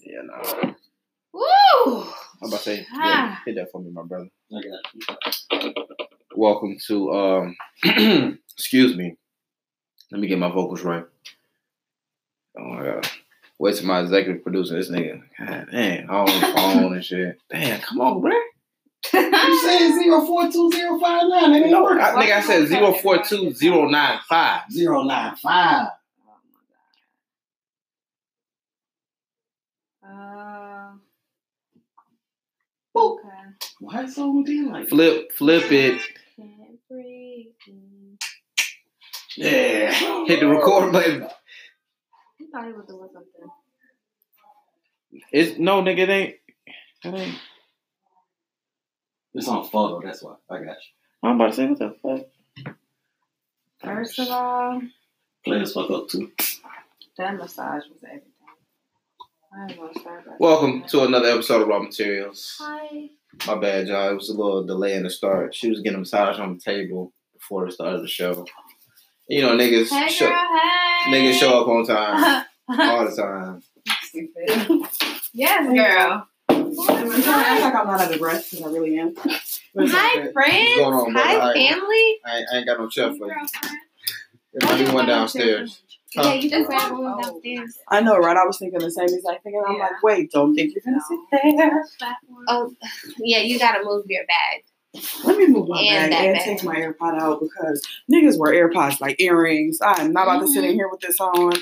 Yeah, no. Woo! I'm about to say, Ah. yeah, hit that for me, my brother. I got you. Welcome to um excuse me. Let me get my vocals right. Oh my god. Wait till my executive producer, this nigga. God damn, all on the phone and shit. Damn, come on, bro. You said zero four two zero five nine. Nigga, No, no, I, nigga, I said zero four two zero nine five. zero nine five. Uh, Boop. okay. Why is so being like? Flip, flip it. Can't. Yeah. Hit the record button. I thought he was doing something. It's no nigga, it ain't. It ain't. It's on photo. That's why I got you. I'm about to say what the fuck. First of all, Play this fuck up too. that massage was everything. I ain't gonna start by Welcome to another episode of Raw Materials. Hi. My bad, y'all. It was a little delay in the start. She was getting a massage on the table before the start of the show. You know, niggas, Hey, show, girl, hey. niggas show up on time all the time. Stupid. yes, girl. I'm trying to act like I'm not out of breath because I really am. But it's all Hi, friends. going on, brother? Hi, Hi. family. I ain't, I ain't got no chef for you. Girlfriend. There's only one downstairs. Yeah, Huh? you just grab one downstairs. I know, right? I was thinking the same exact thing, and I'm like, wait, don't think you're gonna sit there. Oh, yeah, you gotta move your bag. Let me move my And bag and bag. take my AirPod out because niggas wear AirPods like earrings. I'm not about to sit in here with this on.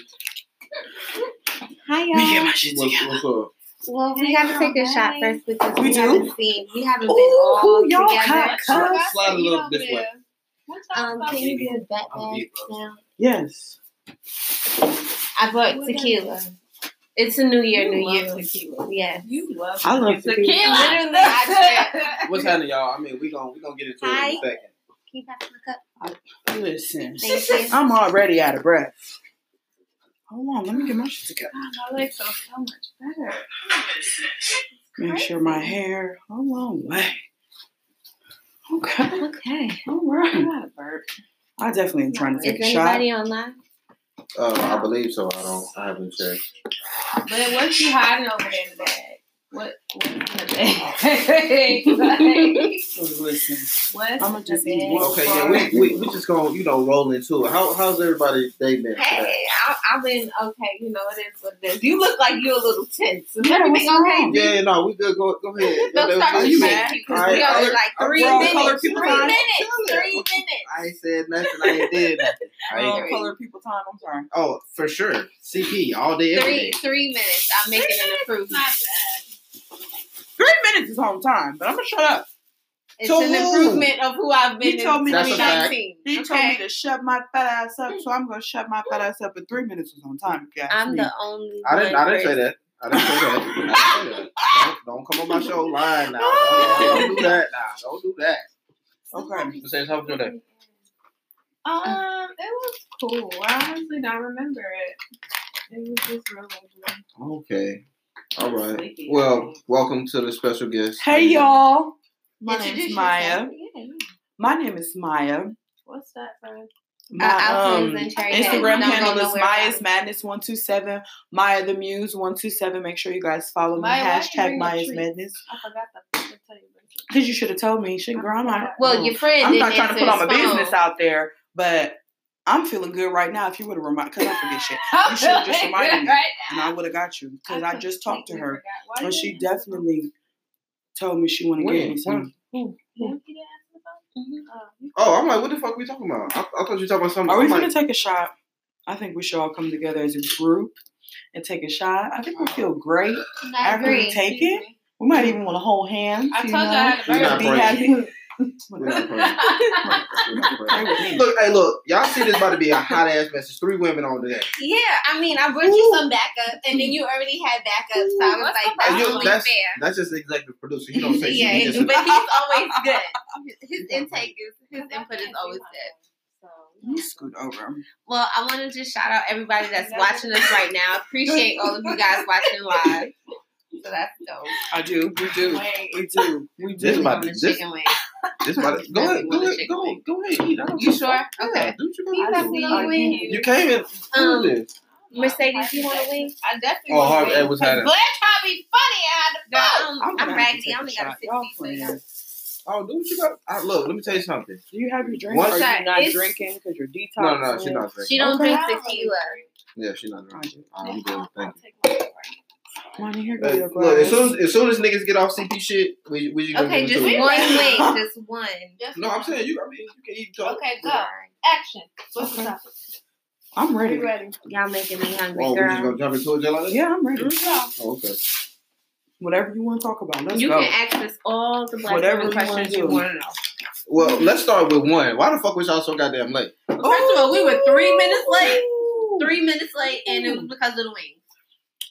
Hi, Let me get y'all. my shit What's, together. what's up? Well, we gotta take a shot first because we, We haven't seen, we haven't been Ooh, all y'all together. cut, cut. Slide a little this way. Um, can you do a back bag now? Yes. I brought tequila. It's a New Year, New Year. tequila. Yes. You love I love tequila. Literally, I What's happening, y'all? I mean, we gon' we gonna get into it in a second. Can you pass my cup? Listen, Thank. I'm already out of breath. Hold on, let me get my shit together. Ah, my legs feel so much better. Make sure my hair a long way. Okay. Okay. All I'm right. not burp. I definitely am trying to Is take a shot. anybody online? Uh, I believe so. I don't. I haven't checked. But what's you hiding over there in the bag? What what's in the bag? Listen, what's I'ma just eat Okay, yeah, we, we we just gonna you know roll into it. How how's everybody day been? today? Hey, I, I've been okay. You know it is what it is. You look like you're a little tense. Is Yeah, everything what's okay? wrong? Yeah, no, we good. Go go ahead. Don't That was start just with you me. mad? because I- we I- only like three minutes. Three minutes. time. Three minutes. I ain't said nothing. I ain't did nothing. I oh, ain't, color people time. I'm sorry. oh, for sure. CP all day, Three day. three minutes. I'm making an improvement. Not bad. Three minutes is home time, but I'm gonna shut up. It's To an who? improvement of who I've been He told me in That's a fact. 2019. He told me to shut my fat ass up, so I'm gonna shut my fat ass up. But three minutes was on time. if I'm me. the only. I didn't. I didn't say that. I didn't say that. I didn't say that. Don't, don't come on my show lying now. Don't, don't do that now. Don't do that. Okay. You say something today. Um, it was cool. I honestly don't remember it. It was just real lovely. Okay. All right. Sleepy. Well, welcome to the special guest. Hey y'all. My name is Maya. Yeah. My name is Maya. What's that, friend? My Uh, um, and Cherry Head Instagram don't handle is Maya's. Madness one two seven. Maya the Muse one two seven. Make sure you guys follow me. Maya, Hashtag Maya's? Madness. I forgot to to tell you. about it. Because you should have told me. Shit, girl, I'm not. Well, your friend I'm didn't trying to put all my phone. business out there, but I'm feeling good right now. If you would have reminded, because I forget shit, oh, You should've just reminded me. Right and I would have got you because I, just talked to her, forgot. And she didn't answer the definitely told me she want to get me some. When? phone? You didn't answer the phone? Oh, Oh, I'm like, what the fuck are we talking about? I, I thought you were talking about something. Are we I'm gonna like, take a shot? I think we should all come together as a group and take a shot. I think we feel great I after we agree. take it. We might even want to hold hands. I you told you know? I had a We're be happy. We're not praying. We're not praying. Look, hey, look, y'all see this about to be a hot ass message. Three women on today. Yeah, I mean, I brought you some backup, and then you already had backup, so I was What's like, that's Hey, you- only that's, fair. that's just the executive producer. He don't say yeah, shit. He just, but he's always good. His intake is his input is always good. Let me scoot over. Well, I want to just shout out everybody that's watching us right now. Appreciate all of you guys watching live. So that's dope. I do. We do. Wait. We do. We This do. about Having this- chicken wing. this about to, go ahead, go ahead, go, go ahead, eat. I don't You sure? Yeah, Okay. do what you You gonna can do. you see in. you. You came in. Um, do this. Mercedes, you want a wing? I definitely Oh, want Harvey to Edwards had a- Blair trying to be funny. I had to Girl, fuck. I'm, I'm I'm, gonna have to raggedy. take only got a shot. 60 Y'all so you playing. know. Oh, do what you got. I, look, let me tell you something. Do you have your drink? Once- or are you not It's- drinking because you're detoxing? No, no, she's not drinking. She don't Okay. drink tequila. Yeah, she's not drinking. I'm good. Thank you. Take my break. Money, here go look, as soon as, as soon as niggas get off CP shit, we we just gonna Okay, just one wing. Just one. Just No, I'm saying you. I mean, you can eat talk. Okay, go. Action. What's the Okay. topic? I'm Be ready. ready. Y'all making me hungry, Oh, we just girl. gonna jump into it, like that? Yeah, I'm ready. Go. Oh, okay. Whatever you want to talk about, let's you go. can ask us all the black Whatever women you wanna questions you want to know. Well, let's start with one. Why the fuck was y'all so goddamn late? First of all, we were three minutes late. Three minutes late, and it was because of the wings.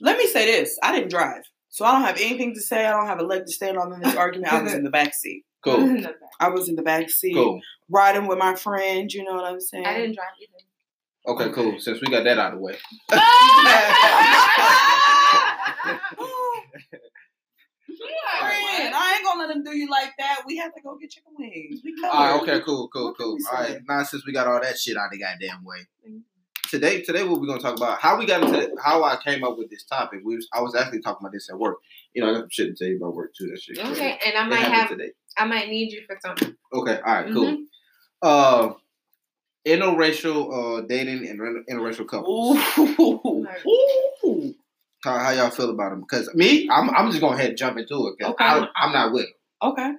Let me say this: I didn't drive, so I don't have anything to say. I don't have a leg to stand on in this argument. I was in the back seat. Cool. I was in the back seat, Cool. riding with my friend. You know what I'm saying? I didn't drive either. Okay, cool. Since we got that out of the way. Friend, I ain't gonna let him do you like that. We have to go get chicken wings. We covered. All right, okay, cool, cool, cool. we All say? right, now since we got all that shit out of the goddamn way, today, today what we're gonna talk about how we got into the, how I came up with this topic. We was, I was actually talking about this at work. You know, I got some shit to tell you about work too. That shit. crazy. Okay, and I It might have, today. I might need you for something. Okay, all right, cool. Mm-hmm. Uh, interracial uh dating and interracial couples. Ooh. Ooh. How, how y'all feel about them? Because me, I'm I'm just gonna head and jump into it. Okay. I, I'm not with them. Okay.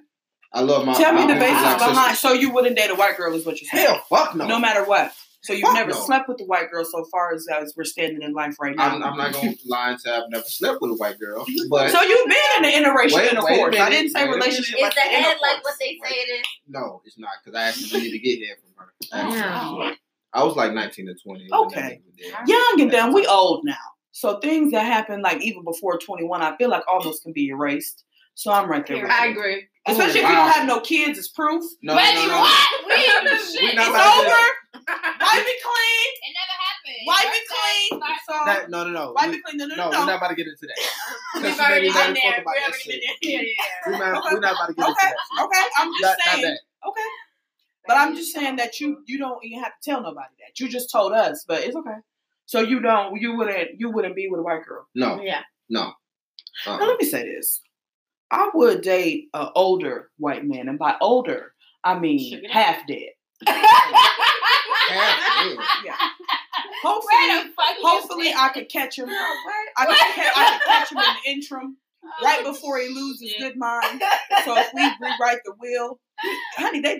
I love my. Tell me my the black basis behind. sisters. So you wouldn't date a white girl, is what you're saying? Hell, fuck no. No matter what. So you've Fuck never no. slept with a white girl so far as, as we're standing in life right now. I'm, I'm not gonna lie and say I've never slept with a white girl, but So you've been in an interracial Wait- wait a intercourse. I minute, didn't say wait relationship. Is I the said head like what they say it is? no, it's not because I actually needed to get here from her. Oh, yeah. I was like 19 to 20. Okay. that nigga was there. Young and dumb, we old now. So things that happen like even before 21, I feel like almost can be erased. So I'm right there with I you. agree. Especially if Oh, you don't have no kids as proof. No, Baby, no, no. what? We We shit. not It's It's about to- over. Wipe it clean. It never happened. Wipe it clean. So That, no, no, no. wipe We- it clean. No, no, no, no. we're not about to get into that. We've already maybe been there. We that already been there. We're not, Okay. we're not about to get into Okay, that shit. okay. I'm just Not, not saying. that. Okay. But I'm just saying that you you don't even have to tell nobody that. You just told us, but it's okay. So you don't you wouldn't you wouldn't be with a white girl. No, Yeah. no. Now Uh-uh. let me say this. I would date an older white man, and by older I mean half dead. Half. Yeah. Hopefully, the fuck you hopefully I could catch him. I could, ca- I could catch him in the interim, oh, right before he loses his good mind. So if we rewrite the will, honey, they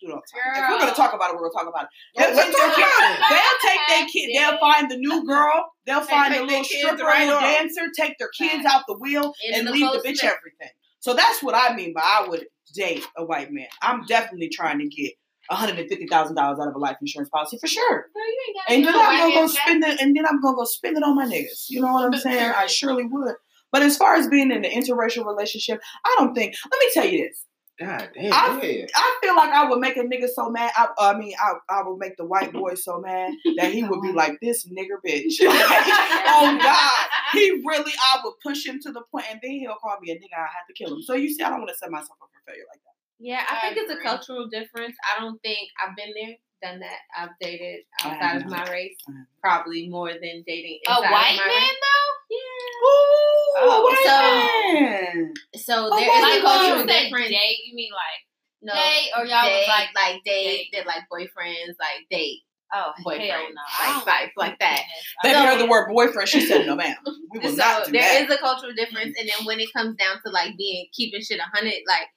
do it all the time. If we're gonna talk about it, we're gonna talk about it. Oh, They'll, let's talk about it. they'll take their kid. They'll find the new girl. They'll They find the little stripper, right little dancer. Take their kids out the wheel Into and the leave the bitch it. everything. So that's what I mean by I would date a white man. I'm definitely trying to get hundred and fifty thousand dollars out of a life insurance policy for sure. Girl, you ain't And then I'm gonna go spend it, and then I'm gonna go spend it on my niggas. You know what I'm saying? I surely would. But as far as being in an interracial relationship, I don't think. Let me tell you this. God damn. I- go. I feel like I would make a nigga so mad. I, I mean, I, I would make the white boy so mad that he would be like, "This nigger bitch." oh God, he really. I would push him to the point, and then he'll call me a nigga. I have to kill him. So you see, I don't want to set myself up for failure like that. Yeah, I I think it's a cultural difference. I don't think I've been there, done that. I've dated outside of my race, probably more than dating A white of my man race. though? Yeah. Ooh, Oh, white so- man. So there white is a cultural difference. date, you mean like No, date or y'all was like like date, date. did like boyfriends, like date. oh Boyfriend, hell no, like, I don't like- like that. They So- heard the word boyfriend. She said, "No, ma'am, we will so not do there that." is a cultural difference, and then when it comes down to like being keeping shit a hundred, like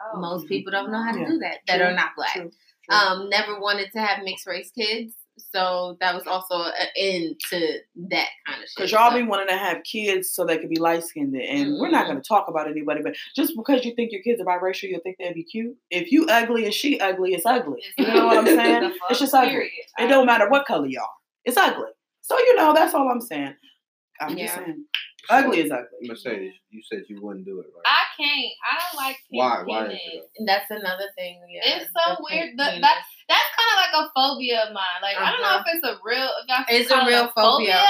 Oh. most people don't know how to Yeah. do that that True, are not black. True, true. Um, never wanted to have mixed race kids, so that was also an end to that kind of shit. Because y'all So- be wanting to have kids so they could be light skinned. And we're not Mhm. going to talk about anybody, but just because you think your kids are biracial, you'll think they'd be cute. If you ugly and she ugly, it's ugly. You know what I'm saying? It's just ugly. Period. It don't matter what color y'all. It's ugly. So, you know, that's all I'm saying. I'm just saying. Ugly is ugly. Mercedes, you said you wouldn't do it, right? I can't. I don't like pink Why? Why is it? And that's another thing. Yeah, It's so the weird. pink The- that- That's kind of like a phobia of mine. Like I don't know Uh-huh. if it's a real. It's call a it real phobia.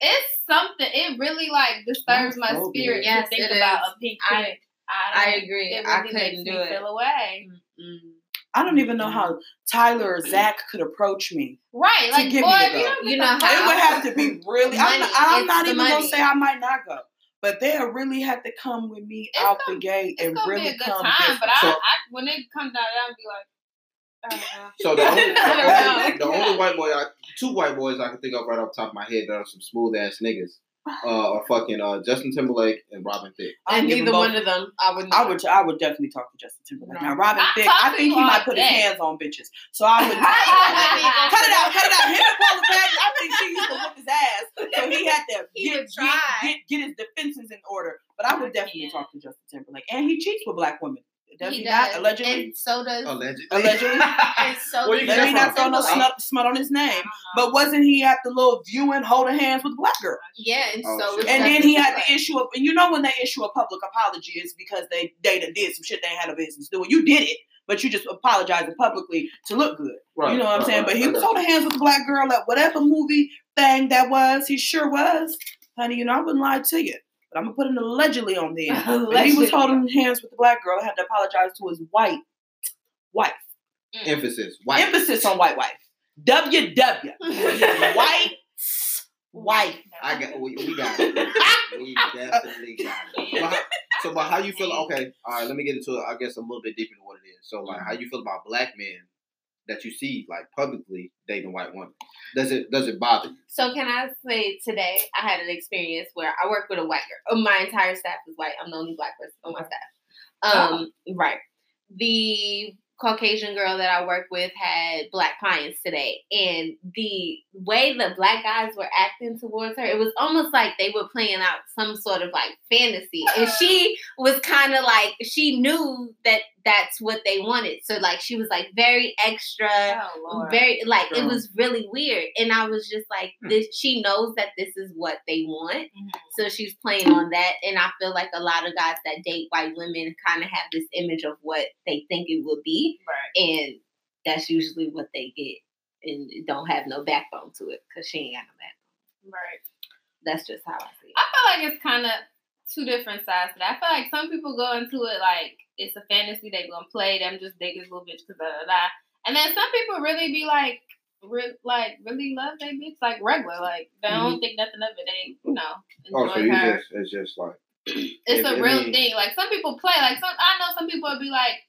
It's something. It really like disturbs my Phobia. spirit Yes, to think about is. a pink I- penis. I don't- agree. It I really makes couldn't me do it. feel away. Mm-mm. I don't even know mm-hmm. how Tyler or Zach could approach me. Right, To like give boy, me the if you go. don't get You know how- It would have to be really. I'm not, I'm not the even gonna say I might not go, but they'll really have to come with me It's out gonna- the gate It's and gonna really be a good come. time, different. but I, So- I, when it comes down, I'll be like, I don't know. So the only, the, only, the only white boy, I, two white boys I can think of right off the top of my head that are some smooth ass niggas, uh, are fucking uh, Justin Timberlake and Robin Thicke. I and neither one of them, I would. I would, I would definitely talk to Justin Timberlake. No. Now, Robin I Thicke, I think he might put his hands on bitches. So I would. cut it out, cut it out. Him and Paula Patton, I think she used to whoop his ass, so he had to He get, get, get get his defenses in order. But I would definitely can't. talk to Justin Timberlake, and he cheats with black women. Does he, he not? does. Allegedly. And so does. Allegedly. Allegedly. And so Where you does get Let me not throw no Timberlake. smut, smut on his name. Uh-huh. But wasn't he at the little viewing, holding hands with a black girl? Yeah, and Oh, so shit. And then he had the issue of, and you know when they issue a public apology, it's because they they done did some shit they had a business doing. You did it, but you just apologizing publicly to look good. Right, you know what I'm right, saying? right, but he I was got holding hands with a black girl at whatever movie thing that was. He sure was, honey. You know I wouldn't lie to you, but I'm gonna put an allegedly on there. But he was holding hands with the black girl. I had to apologize to his white wife. Mm. Emphasis. White. Emphasis on white wife. W W. white wife. I got. We, we got it. We definitely got it. But how, so, but how you feel? Okay, all right. Let me get into it. I guess a little bit deeper into what it is. So, like, how you feel about black men that you see like publicly dating white women? Does it does it bother you? So can I say today I had an experience where I work with a white girl. Oh, My entire staff is white. I'm the only black person on my staff. Um, right. The Caucasian girl that I work with had black clients today, and the way the black guys were acting towards her, it was almost like they were playing out some sort of like fantasy, and she was kind of like she knew that that's what they wanted. So like she was like very extra Oh, very like it was really weird and i was just like Hmm. this she knows that this is what they want Mhm. so she's playing on that and i feel like a lot of guys that date white women kind of have this image of what they think it would be Right. and that's usually what they get and don't have no backbone to it because she ain't got no backbone Right. that's just how i see it I feel like it's kind of two different sides that. I feel like some people go into it like it's a fantasy. They gonna play them just dig this little bitch because da da da. And then some people really be like, re- like really love their bitch like regular. Like they don't mm-hmm. think nothing of it. They you know Oh, so you her. just it's just like it's it- a real mean- thing. Like some people play. Like some I know some people would be like.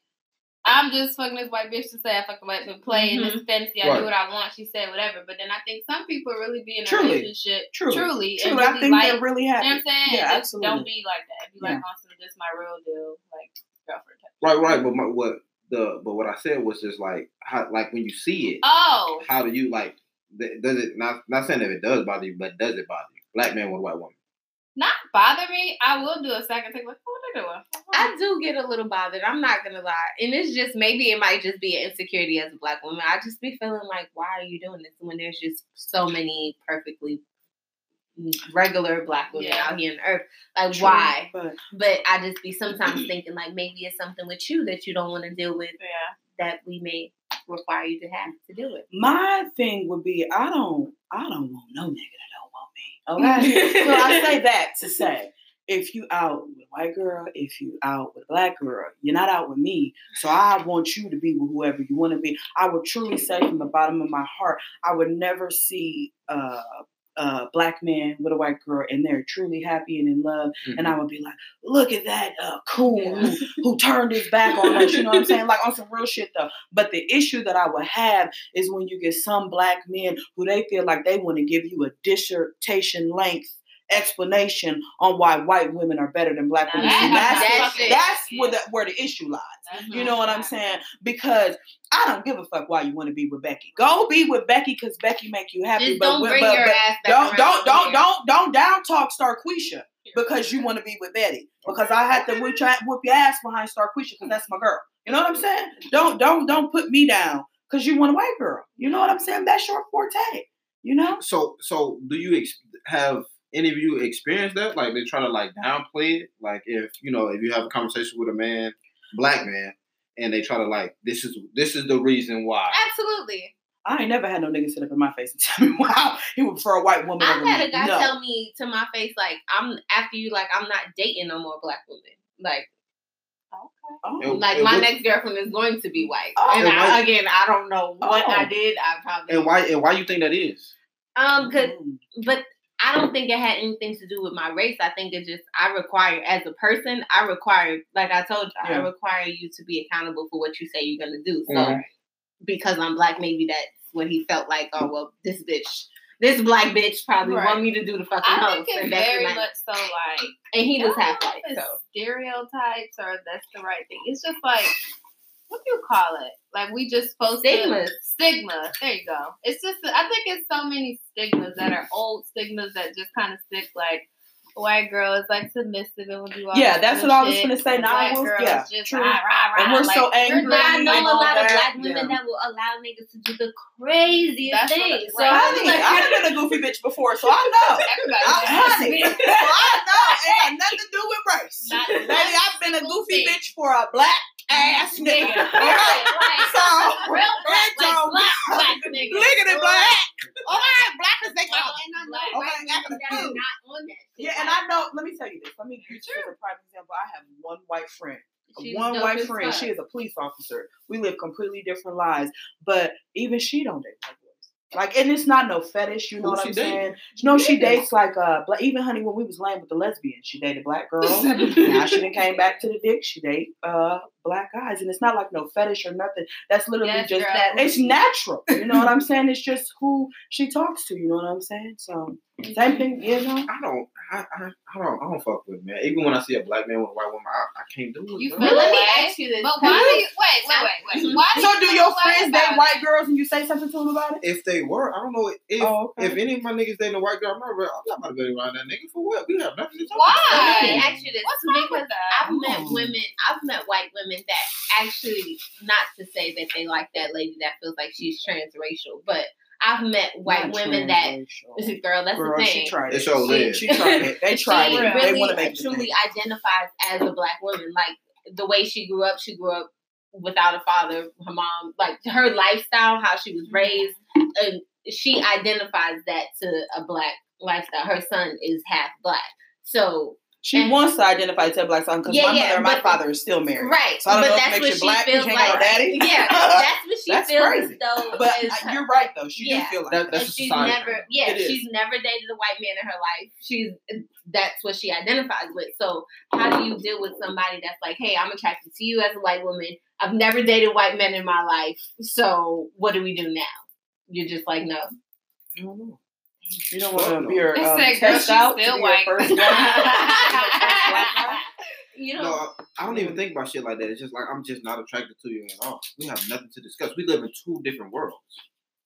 I'm just fucking this white bitch to say I fucking white bitch play in this mm-hmm. fantasy. I Right. do what I want. She said whatever. But then I think some people really be in a Truly. relationship Truly. truly, True, and I think like they're really you know what I'm saying? Yeah, Just absolutely. Don't be like that. Be like, Yeah. on some, this my real deal, like girlfriend type. right, right. But my, what the but what I said was just like how like when you see it, Oh, how do you like? Does it not not saying if it does bother you, but does it bother you? Black man with white woman. not bother me. I will do a second take. Like, what I do get a little bothered. I'm not gonna lie, and it's just maybe it might just be an insecurity as a black woman. I just be feeling like, why are you doing this when there's just so many perfectly regular black women Yeah. out here on earth? Like, True, why? But But I just be sometimes thinking like maybe it's something with you that you don't want to deal with Yeah. that we may require you to have to do it. my thing would be, I don't, I don't want no nigga that don't want me. Okay, so I say that to say, if you out with a white girl, if you out with a black girl, you're not out with me. So I want you to be with whoever you want to be. I would truly say from the bottom of my heart, I would never see uh, a black man with a white girl and they're truly happy and in love. And I would be like, look at that uh, coon who, who turned his back on us. You know what I'm saying? Like on some real shit though. But the issue that I would have is when you get some black men who they feel like they want to give you a dissertation length explanation on why white women are better than black women. that And that's has what- that's where the where the issue lies. That's You know what I'm saying? Because I don't give a fuck why you want to be with Becky. Go be with Becky because Becky make you happy. Just but don't when- bring but- your but ass back don't don't don't don't don't down talk Starquisha because you want to be with Betty. Because I had to whip, try, whoop your ass behind Starquisha because that's my girl. You know what I'm saying? Don't don't don't put me down because you want a white girl. You know what I'm saying? That's your forte. You know? So so do you ex- have any of you experienced that? Like they try to like downplay it. Like if you know if you have a conversation with a man, black man, and they try to like this is this is the reason why. Absolutely. I ain't never had no nigga sit up in my face and tell me wow he would prefer a white woman I've had me. a guy no. tell me to my face like I'm after you like I'm not dating no more black women. Like Oh. And- Like and my what- next girlfriend is going to be white, Oh. and And I, again, I don't know what Oh. I did. I probably And why? And why you think that is? um, cause Mm. but I don't think it had anything to do with my race. I think it just I require as a person, I require like I told you, Yeah. I require you to be accountable for what you say you're gonna do. So Mhm. because I'm black, maybe that's what he felt like. Oh well, this bitch, this black bitch probably Right. want me to do the fucking I host, think it's and very much so like and he was half white. So stereotypes or that's the right thing. It's just like what do you call it? Like we just supposed Stigmas. to stigma. There you go. It's just I think it's so many stigmas that are old stigmas that just kind of stick. Like a white girl is like submissive and will do all Yeah, that's what I was gonna say. Now, girls yeah, just true. rah, rah, rah, And we're so like, angry But I know a lot of black women yeah. that will allow niggas to do the craziest That's things. So. I was like, I've been a goofy bitch before, so I know. Everybody I, knows honey, this. so I know. It had nothing to do with race. Not Baby, I've been a goofy thing. bitch for a black ass nigga. Nigga. Like, So, real black, like black, black nigga. Liggity black. Alright, black as they oh, Well, go. and I know Black. Okay, women acting that are not on that. shit. Yeah, and I know. Let me tell you this. Let me use this as a prime example. I have one white friend. She's one white friend. fuck. She is a police officer. We live completely different lives, but even she don't date white. Like, and it's not no fetish. You know Who what I'm date? saying? No, she dates like uh, bla- even honey when we was laying with the lesbian, she dated black girls. now she done came back to the dick. She date uh black guys, and it's not like no fetish or nothing. That's literally Yes, just girl. it's natural. You know what I'm saying? It's just who she talks to. You know what I'm saying? So same thing. You know. I don't. I, I, I don't. I don't fuck with it, man. Even when I see a black man with a white woman, I, I can't do it. You bro. But feel let me ask you this. But why do you wait, wait, wait, wait? Mm-hmm. Why do So you do your friends about date white girls and you say something to them about it? If they were, I don't know if Oh, okay. if any of my niggas dating a white girl, I'm not. I'm not about to be around that nigga for what? We have nothing to talk Why? Let me ask you this What's too, wrong with that? I've met Oh. women, I've met white women that actually, not to say that they like that lady that feels like she's transracial, but I've met white Not women that, transracial. girl, that's Girl, the she thing. tried It's it. your She, she tried it. They tried she it. really they want to make it truly thing. identifies as a black woman. Like the way she grew up, she grew up without a father. Her mom, like her lifestyle, how she was mm-hmm. raised, and she identifies that to a black lifestyle. Her son is half black, so She and- wants to identify as a black son because Yeah, my yeah, mother and my father is still married. right. So I don't but know if that's it what makes you she black 'cause feels you like. daddy. Yeah, that's what she That's feels crazy. though. But is uh, you're right though. She Yeah. do feel like That- that. that's and a she's society never yeah It is. she's never dated a white man in her life she's that's what she identifies with so how do you deal with somebody that's like hey i'm attracted to you as a white woman i've never dated white men in my life so what do we do now you're just like no I don't know. You don't want to Fuck be her um, said, girl, test she's out to still be white. your first one. you know No, I, I don't even think about shit like that. It's just like I'm just not attracted to you at all. We have nothing to discuss. We live in two different worlds.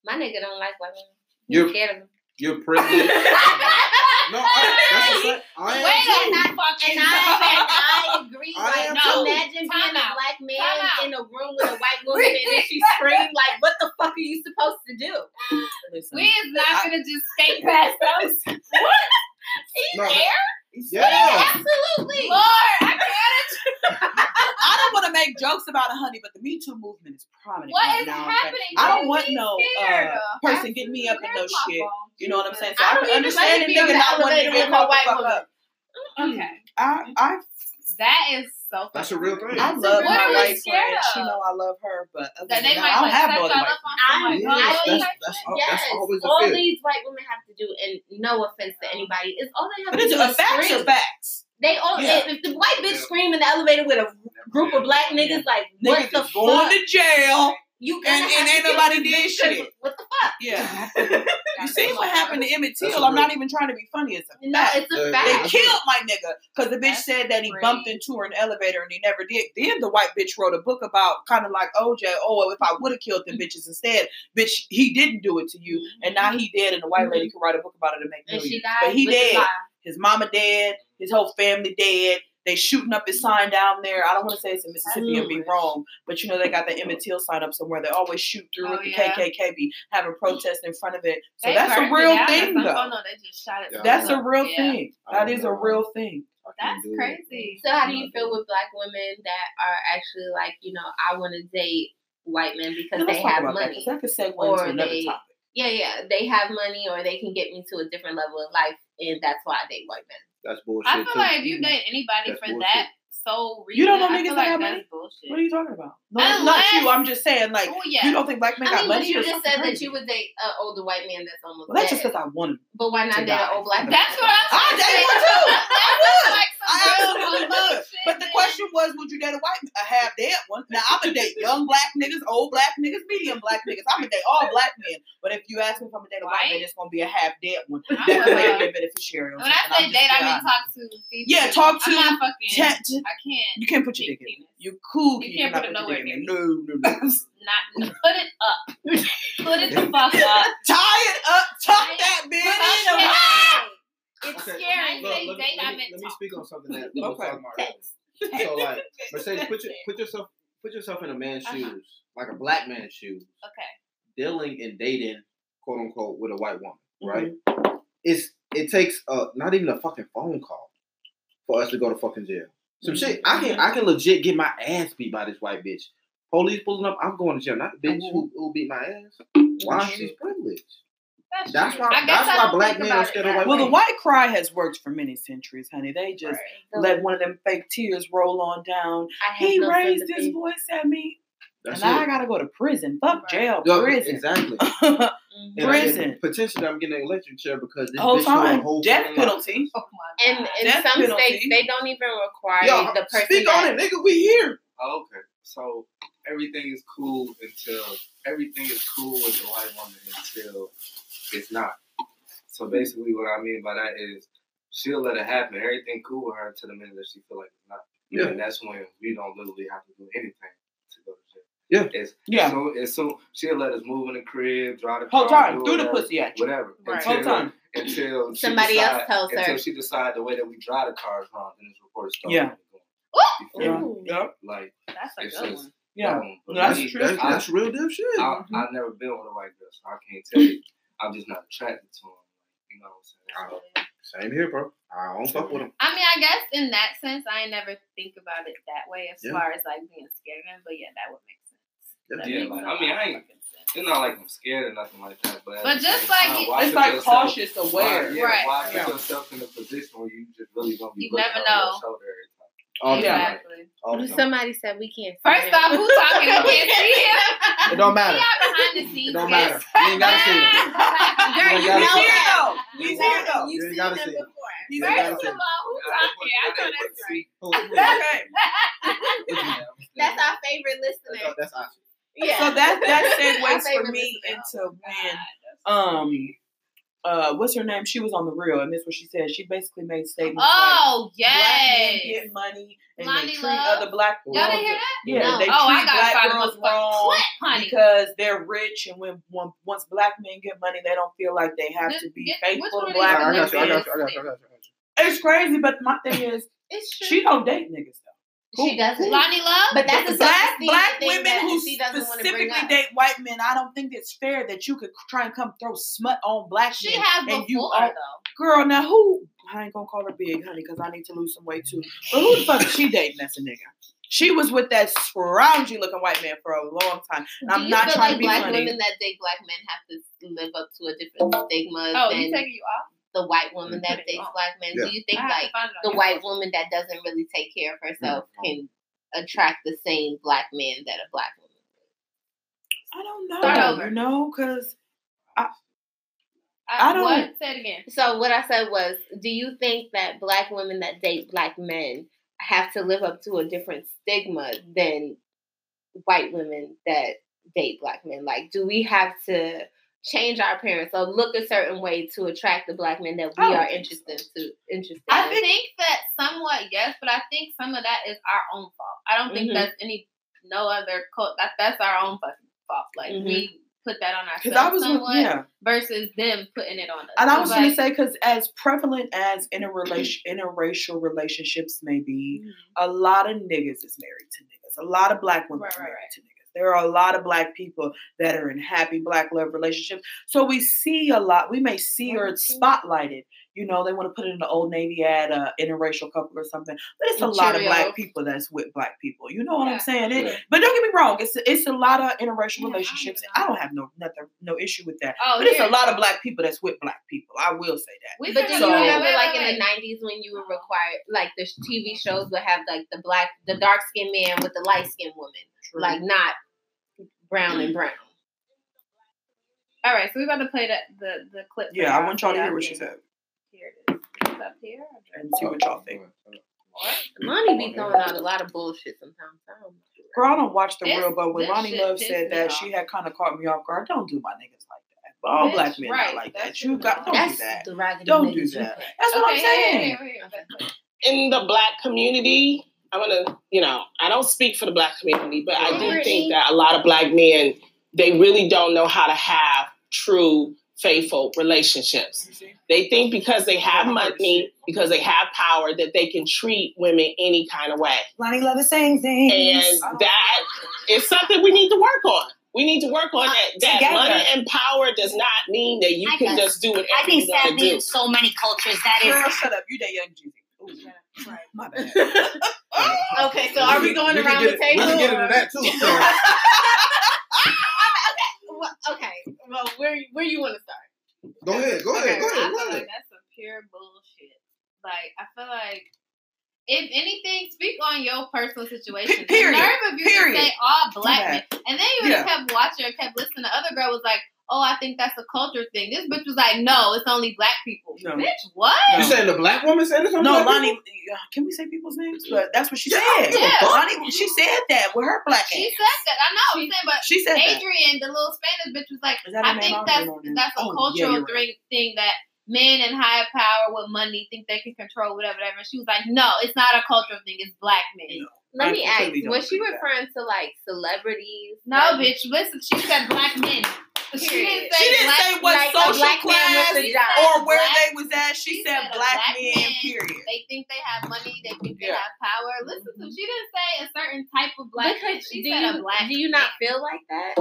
my nigga don't like white women You're- He's scared of them You're privileged. no, I, that's a fact. I am Wait too. a minute, fuck and. I, and I agree. I like, am no, too. imagine being Time a black man out. in a room with a white woman and then she screamed like, "What the fuck are you supposed to do?" Listen, We is not gonna just skate past those. He's No, there. Yeah. absolutely. Lord, I got it. I don't want to make jokes about it, honey, but the Me Too movement is prominent What right is now. okay? happening? I don't Don't want no uh, person getting me up in no shit. phone? You know what I'm saying? So I I, don't can understand let a you nigga not wanting to elevator get with no caught the white woman. up. Okay, I, I that is so. That's a real thing. I So love what my are we white scared friend. She know I love her, but other That than they that, might I don't have set no y'all other white on I, some like, Yeah, I that's- that's- shit. Oh, yes, that's always all fear. these white women have to do, and no offense to anybody, is all they have But to do a is facts scream. are facts. They all Yeah. if the white bitch Yeah. scream in the elevator with a group of black niggas, like what Niggas the is going fuck? to jail. You and- and ain't nobody did this bitch, shit. 'cause What the fuck? Yeah. You see what happened to Emmett Till? I'm real- not even trying to be funny. It's a No, fact. it's a Yeah, fact. They killed my nigga because the bitch That's said that he crazy. bumped into her in the elevator and he never did. Then the white bitch wrote a book about kind of like OJ. Oh, oh if I would have killed them bitches instead, bitch, he didn't do it to you, mm-hmm. and now he dead, and the white lady mm-hmm. could write a book about it and make And she millions. died. But he with dead. lie. His mama dead. His whole family dead. They shooting up his sign down there. I don't want to say it's in Mississippi and be wrong, but you know they got the Emmett Till sign up somewhere. They always shoot through Oh, with the yeah. KKK be having protests in front of it. So They that's a real thing, though. Oh no, they just shot it. Yeah. That's a real Yeah. thing. That is a real thing. That's can't it. crazy. So how do you feel with black women that are actually like, you know, I want to date white men because Now, they have about that money. that could segue Or into another they- topic. Yeah, yeah, they have money or they can get me to a different level of life, and that's why I date white men. That's bullshit. I feel too. like if you mm. date anybody That's for bullshit. that so recent. You don't know I niggas feel that like have money? bullshit. What are you talking about? No, Unless- not you. I'm just saying, like, oh yeah. you don't think black men I got mean, money? you just something said that you would date an older white man that's almost Well, that's dead. just because I want him. but why not date an old black man? That's what I'm I saying. date one too. I would. Like some I real absolutely would. Shit, But the question was, would you date a white, a half dead one? Now I'm gonna date young black niggas, old black niggas, medium black niggas. I'm gonna date all black men. But if you ask me if I'm gonna date a white man, it's gonna be a half dead one. I'm That's a- gonna be a beneficiary. When I say date, I mean being talk to. people. Yeah, talk to- I'm not fucking. honest. T- I can't. You can't put your Big dick in. You cool. You you can't put it nowhere dick in near there. No, no, no. Not put it up. Put it the fuck up. Tie it up. Tuck Right. that bitch. Put it Ah! It's Okay. scary. Look, let, me, let me- let me speak on something that we were Okay. Talking about earlier. So like Mercedes, put your put yourself put yourself in a man's Uh-huh. shoes, like a black man's shoes, Okay. dealing and dating, quote unquote, with a white woman, right? Mm-hmm. It's it takes uh not even a fucking phone call for us to go to fucking jail. Some shit I can I can legit get my ass beat by this white bitch. Police pulling up, I'm going to jail. Not the bitch Mhm. who, who beat my ass. Why? She's privileged. That's, That's why- I guess that's why don't black men about are it scared of that Well, the white cry has worked for many centuries, honey. They just Right. let one of them fake tears roll on down. He no raised sympathy. his voice at me, That's and I it. gotta go to prison. Fuck Right. jail, Yo, prison. Exactly. Mhm. And I- Prison. and potentially, I'm getting an electric chair because this Whole bitch time, whole death penalty. Oh my And in Death some penalty. states, they don't even require Yo, the person speak that, on it, nigga. We here. Oh, okay. So everything is cool until everything is cool with the white woman until it's not. So basically, what I mean by that is she'll let it happen. Everything cool with her until the minute that she feel like it's not. Yeah. And that's when we don't literally have to do anything to go to jail. Yeah. It's, Yeah. So, it's so she'll let us move in the crib, drive the car, Whole time, do through the pussy at you. whatever. Right. Until, Whole time. Until she Somebody else decide- tells her. Until she decide the way that we drive the car is wrong, then it's reported stolen. Yeah. You Yeah. Ooh. Yeah. Like That's a good just one. Yeah. um, but That's me, true. That's, that's real deep shit. I, Mhm. I've never been with a white girl, so I can't tell you. I'm just not attracted to him. You know what I'm saying? So, Same here, bro. I don't fuck with him. I mean, I guess in that sense, I never think about it that way as Yeah. far as like being scared of him. But yeah, that would make sense. Yeah. That Yeah, makes like, a I mean, I of ain't- fucking sense. it's not like I'm scared or nothing like that. But, But just like time, It's like yourself- cautious, Why, aware. yeah, Right. why put Yeah. yourself in a position where you just really gonna be You looking never over your know. shoulder every time? Oh, yeah. Exactly. All the time. Somebody said we can't. see First him. off, who talking? We can't see him. It don't matter. He out behind the scenes. It don't matter. You ain't gotta see him. Girl, You you know see him. that. You He's know here though. You've seen him see him. before. He's You here. gotta First of all, who talking? I know that's right. Who- who- Okay. That's our favorite listener. That's, that's awesome. Yeah. So that that Our segues for me listener. into when um uh what's her name? She was on the real, and this is what she said. She basically made statements Oh, like black men get money and Lonnie they treat Love. other black Y'all didn't hear that? Yeah, No. they oh, I treat gotta black girls wrong clip, honey. because they're rich, and when, when once black men get money, they don't feel like they have Get- to be get- faithful to black these I men. got you. I got you. I got you. I got you. It's crazy, but my thing is, It's true. she don't date niggas though. She doesn't. Loni Love? But that's a black black women who want to specifically date white men. I don't think it's fair that you could try and come throw smut on black she men. has and before, you are- though. Girl, now who? I ain't gonna call her big, honey, because I need to lose some weight too. But who the fuck is she dating? That's a nigga. She was with that scroungy looking white man for a long time. And Do I'm you not feel trying like to be black funny. women that date black men have to live up to a different oh, stigma Oh, than you taking you off? The white woman that Mhm. dates black men? Yeah. Do you think I have to like find it on the white woman that doesn't really take care of herself Mhm. can attract the same black man that a black woman? I don't know. Start over. You know, because I, I don't- What? Say it again. So what I said was, do you think that black women that date black men have to live up to a different stigma than white women that date black men? Like, do we have to change our appearance or look a certain way to attract the black men that we I are interested to interested I in? think, that somewhat yes, but I think some of that is our own fault. I don't think Mhm. that's any no other cult. That that's our own fucking fault. Like Mhm. we put that on because I ourselves was somewhat yeah. versus them putting it on us. And I So, was going like, to say, because as prevalent as interrelation, interracial relationships may be, a lot of niggas is married to niggas. A lot of black women Right, are right, married right. to niggas. There are a lot of black people that are in happy black love relationships. So we see a lot. We may see or it's spotlighted, you know, they want to put it in the old Navy ad, uh, interracial couple or something. But it's a And lot of black people that's with black people. You know what Yeah. I'm saying? It- Yeah. But don't get me wrong, it's it's a lot of interracial Yeah, I relationships. don't I don't have no nothing, no issue with that. Oh, But it's a lot of black people that's with black people. I will say that. We But can do you remember, like in the '90s, when you were required, like the TV shows would have like the black, the dark skinned man with the light skinned woman, like not brown and brown. All right, so we're about to play the the, the clip. Yeah, I want y'all to hear what she said Here it. Is it up here? and see what y'all think. Loni be throwing out a lot of bullshit sometimes. I don't know. Girl, I don't watch the This- real, but when this Loni shit Love said that, off. she had kind of caught me off guard. Don't do my niggas like that. But all Bitch, black men right, not like that. You got it don't That's do that. the Don't do that. pick. That's what I'm Okay, here, saying. here, here, here. in the black community, I'm gonna, you know, I don't speak for the black community, but I do think that a lot of black men they really don't know how to have true, faithful relationships. They think because they have money, because they have power, that they can treat women any kind of way, Loni Love is saying things. and that is something we need to work on. We need to work on that. That Together. money and power does not mean that you I can guess- just do whatever I think you want to sadly do. in so many cultures that Girl, is shut up. You that young Jeezy. Ooh, Right. my bad. Okay, so are we going We around get the it- table? We can get into that too. So, Well, okay. Well, where where you want to start? go ahead. Go Okay, ahead. Go I ahead. feel Go ahead. like that's some pure bullshit. Like I feel like if anything, speak on your personal situation. Pe- period. The nerve of you Period. to say all black men, and then you Yeah. just kept watching and kept listening. The other girl was like, "Oh, I think that's a culture thing." This bitch was like, "No, it's only black people." No. Bitch, what? You saying the black woman said this? on No, black Loni. people? uh, Can we say people's names? But that's what she Yeah, said. Yeah. Loni, she said that with her black She ass. said that. I know. I'm saying, but She said that. Adrienne, the little Spanish bitch, was like, Is that her I think that's know her name. that's a Oh, cultural you're right. thing, thing that men in high power with money think they can control whatever, whatever. And she was like, no, it's not a cultural thing. It's black men. No. Let I me ask: completely Was she agree with that. referring to like celebrities? No, Like, bitch. Listen, she said black men. She didn't say She didn't black, say what like social class with a She job. said or where black- they was at. She, she said said black, black men, man. period. They think they have money. They think they have power. Listen to. She didn't say a certain type of black. Because. She do said you, a black. do you man. not feel like that?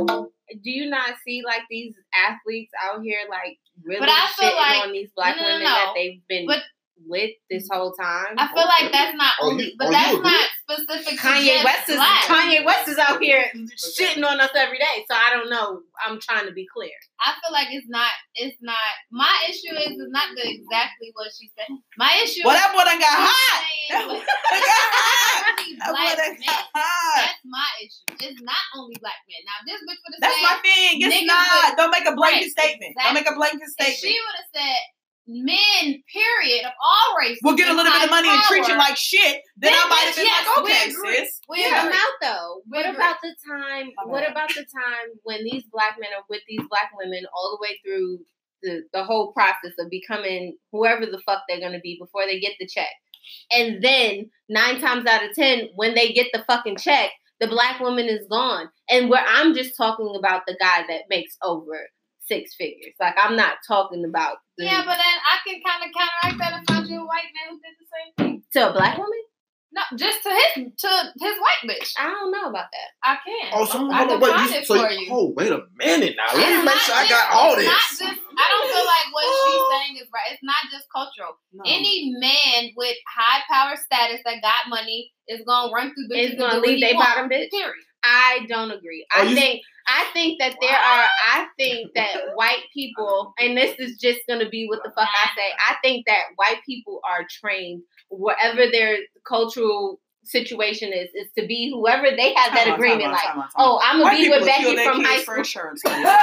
Do you not see like these athletes out here like really But I feel shitting like- on these black no, no, women no. that they've been But- with this whole time? I feel like that's not Oh, only, you- but oh, that's not specific. Kanye just West is black. Kanye West is out here shitting on us every day. So I don't know. I'm trying to be clear. I feel like it's not. It's not. My issue is is not the exactly what she said. My issue. Well, that boy done got hot. saying what- That got hot. only That boy black done men. got hot. That's my issue. It's not only black men. Now, this bitch would have That's said. my thing. It's not. Don't make a blanket Right, statement. Don't make a blanket if statement. she would have said men, period, of all races, we'll get a little bit of high money and treat you like shit. Then, I might have been yes, like, we okay, agree. sis. We Hear them agree. out though. We What agree. about the time? My What bad. about the time when these black men are with these black women all the way through the the whole process of becoming whoever the fuck they're gonna be before they get the check, and then nine times out of ten, when they get the fucking check, the black woman is gone, and where I'm just talking about the guy that makes over six figures. Like I'm not talking about the, Yeah, but then I can kind of counteract that and find you a white man who did the same thing. to a black woman, No, just to his to his white bitch. I don't know about that. I can. Oh, so I hold can on, find You, it so for you, you. oh, wait a minute now. Let me make sure I got all this. Not just, I don't feel like what she's oh. saying is right. It's not just cultural. No. Any man with high power status that got money is gonna run through bitches. It's gonna and do what leave he they want. bottom bitch. Period. I don't agree. Oh, I you- think I think that there are I think that white people and this is just gonna be what the fuck I say. I think that white people are trained whatever their cultural situation is, is to be whoever they have that Time out, agreement. time out, like, time out, time out. oh, I'm gonna White be with that Becky from high school.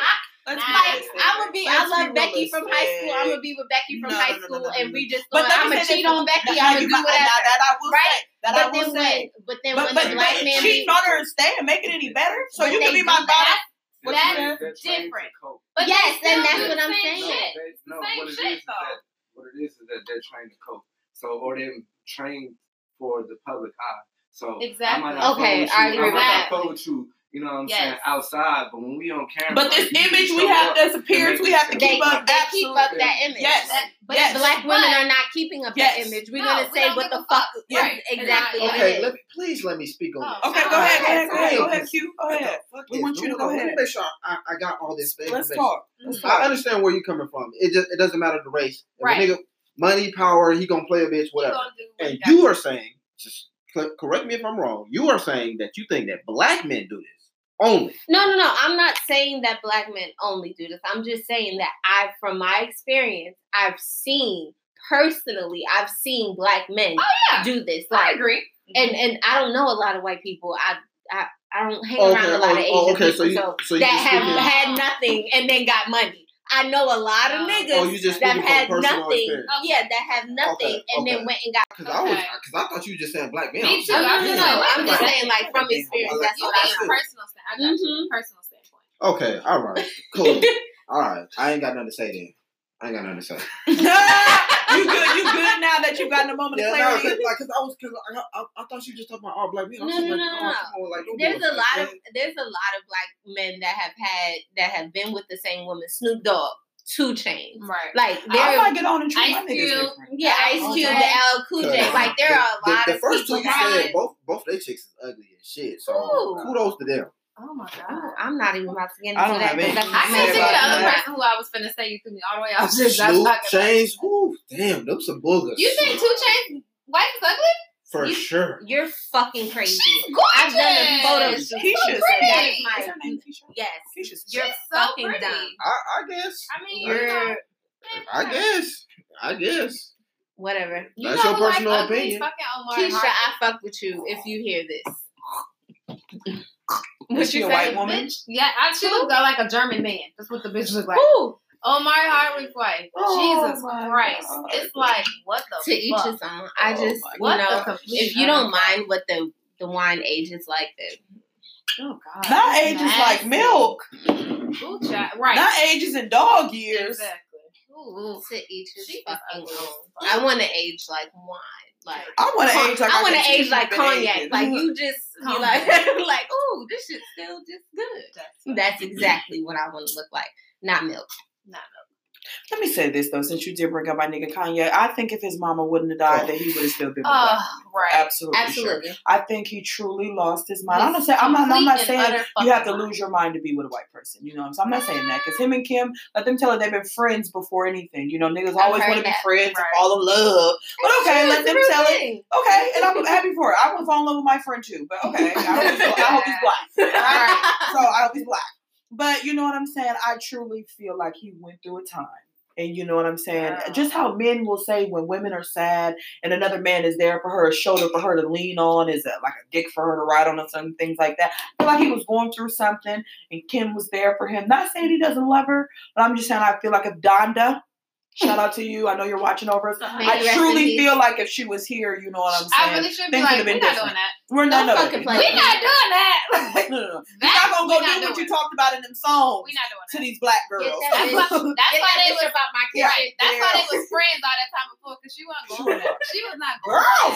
insurance money. Let's Like. I'm gonna be. I Let's love be Becky from high school. I'm gonna be with Becky from No, high no, no, no, school, no, no, and we just. But I'm gonna cheat on Becky. I'm gonna do might- whatever. Now that I will Right? say. That I But will then say. when, but then But, when but, the black man cheating on her and staying and make it any better. So you can be my do bottom. That's that's said? They're trained to different. But Yes, and that's what I'm saying. No, shit. they, no, Same what it is is that what it is is that they're trained to cope. So or they're trained for the public eye. So I Exactly. might not Okay, fuck with I agree I with might that. not fuck you you know what I'm Yes. saying, outside. But when we on camera, But this like, image we have, up this and appearance we have to keep up. they keep up Absolutely. that image. Yes. That- but Yes. black women But- are not keeping up Yes. that image. We're No, gonna we say what the a fuck Yeah. right, exactly Yeah. Okay, let me, please let me speak on Oh, this. Okay, Okay, go ahead, go ahead, go ahead, go ahead, Q. Go ahead. We want you to go ahead. make sure I, I got all this Let's talk. Let's I understand where you're coming from. It just it doesn't matter the race. Right. money, power, he gonna play a bitch, whatever. what And you you are saying, just correct me if I'm wrong. You are saying that you think that black men do this only. No, no, no. I'm not saying that black men only do this. I'm just saying that I, from my experience, I've seen personally, I've seen black men Oh, yeah. do this. Like, I agree. and and I don't know a lot of white people. I I, I don't hang Okay, around a lot oh, of oh, Asian oh, okay, people so you- so so you that have speaking- had nothing and then got money. I know a lot of Oh. niggas Oh, you just that speaking had nothing. experience. Yeah, that have nothing Okay, and then went and got. Cause I was, cause I thought you were just saying black men. Me I was too. No, like, no, I'm no, just no. I'm just saying, like from experience. That's You what I'm mean That's saying. it. personal stand. I got you. Mhm. Personal standpoint. Okay, all right, cool. all right, I ain't got nothing to say then. I ain't got nothing to say. you good? You good now that you got in a moment Yeah, of clarity? cause, like, cause I was, cause I, I, I thought you just talking about all black men. No, no, like, oh, no, oh, no. come on, like, There's a lot of man. there's a lot of black men that have had that have been with the same woman. Snoop Dogg, 2 Chainz. Right. Like I there, might get on and treat my Ice niggas Cube. yeah, Ice Oh, Cube, okay. the L Cool J. Like there are a the, lot the, of the first two people. you said, both both they chicks is ugly as shit. So Ooh. kudos to them. Oh my god. Oh, I'm not even about to get into I don't that. have 'cause anything I my can say see the other that. person who I was finna say you threw me all the way off. Just Snoop, Chainz, whoo, damn, them some boogers. You think 2 Chainz wife is ugly? for you- sure? You're fucking crazy. Gorgeous. I've done a photo shoot. Keisha's That pretty. is my Is her name Keisha? yes. Keisha's You're She's so fucking pretty. dumb. I, I guess. I mean, you know, You're I guess. I guess. whatever. You That's your personal ugly? opinion. Keisha, I fuck with you if you hear this. Is she a you white say? woman? Bitch, yeah, I, she looked like a German man. That's what the bitch looked like. Ooh, Omari Hardwick's wife. Oh Jesus Christ. God. It's like, what the to each his own. I Oh just, my you know, if you don't mind what the the wine ages like, then Oh, God. Not ages like milk. Ooh, child. Right. Not ages in dog years. Exactly. Ooh, ooh. to each his She fucking own. I want to age like wine. Like I want to age like I want to age like been cognac. aging. Like you just you like Cognac. like ooh, this shit's still just good. That's exactly what I want to look like. Not milk. Not Let me say this though, since you did bring up my nigga Kanye, I think if his mama wouldn't have died, that he would have still been with Oh, right. Absolutely, sure. Absolutely. I think he truly lost his mind. I'm not saying I'm not. I'm not saying you have to lose your mind to be with a white person. You know, what I'm saying? I'm not saying that because him and Kim, let them tell her they've been friends before anything. You know, niggas always want to be friends Right. and fall in love. But okay, let them tell it. Okay, and I'm happy for it. I to fall in love with my friend too, but okay. I hope he's, I hope he's black. Alright? So I hope he's black. But you know what I'm saying? I truly feel like he went through a time. And you know what I'm saying? Wow. Just how men will say when women are sad and another man is there for her, a shoulder for her to lean on, is a, like a dick for her to ride on, or some things like that. I feel like he was going through something and Kim was there for him. Not saying he doesn't love her, but I'm just saying I feel like if Donda, shout out to you, I know you're watching over us. May I you rest in truly feel like if she was here, you know what I'm saying? I really should be like, we're not different. doing that. We're not, Don't no, fucking no, play no, We're not doing that. no, no, no. You're not gonna go we do not what you doing. talked about in them songs We're not doing to that. these black girls. Get That's why, that's why they bitch was about my Yeah. right. That's why they was friends all that time before because she wasn't going for that. She was not going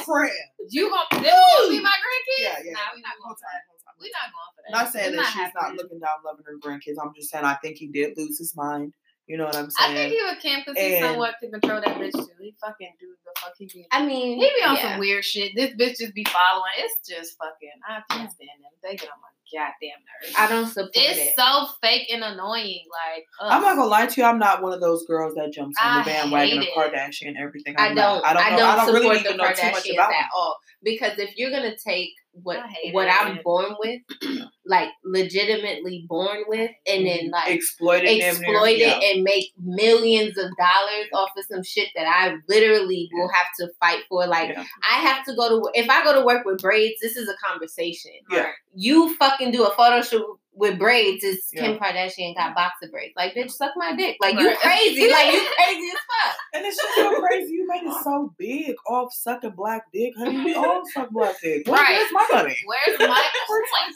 for. Girlfriend. You gonna this gonna be my grandkids? Yeah, yeah. Nah, we not going Whole for that. time, whole time. Not going for that. Not saying We're that she's not looking down loving her grandkids. I'm just saying I think he did lose his mind. You know what I'm saying? I think he would camp because he And- somewhat can control that bitch too. He fucking do the fuck he be. I mean, He be on yeah. some weird shit. This bitch just be following. It's just fucking. I can't stand them. They get on my goddamn nerves. I don't support it's it. so fake and annoying. Like ugh. I'm not gonna lie to you. I'm not one of those girls that jumps on I the bandwagon of hate it. Kardashian and everything. I I'm don't. not. I don't I know. don't I don't support really the even know too much Kardashians about at all. Because if you're gonna take what what it. I'm born with, like legitimately born with, and then mm-hmm. like Exploited them. exploit it and make millions of dollars off of some shit that I literally will have to fight for. Like Yeah. I have to go to if I go to work with braids, this is a conversation. Yeah. You fucking do a photo shoot with braids, it's Yeah. Kim Kardashian got boxer braids. Like bitch, suck my dick. Like you crazy. like you crazy as fuck. And it's just so crazy. You made it so big off sucking black dick, honey. We all suck black dick. Where- Right. Where's my money? Where's my Where's my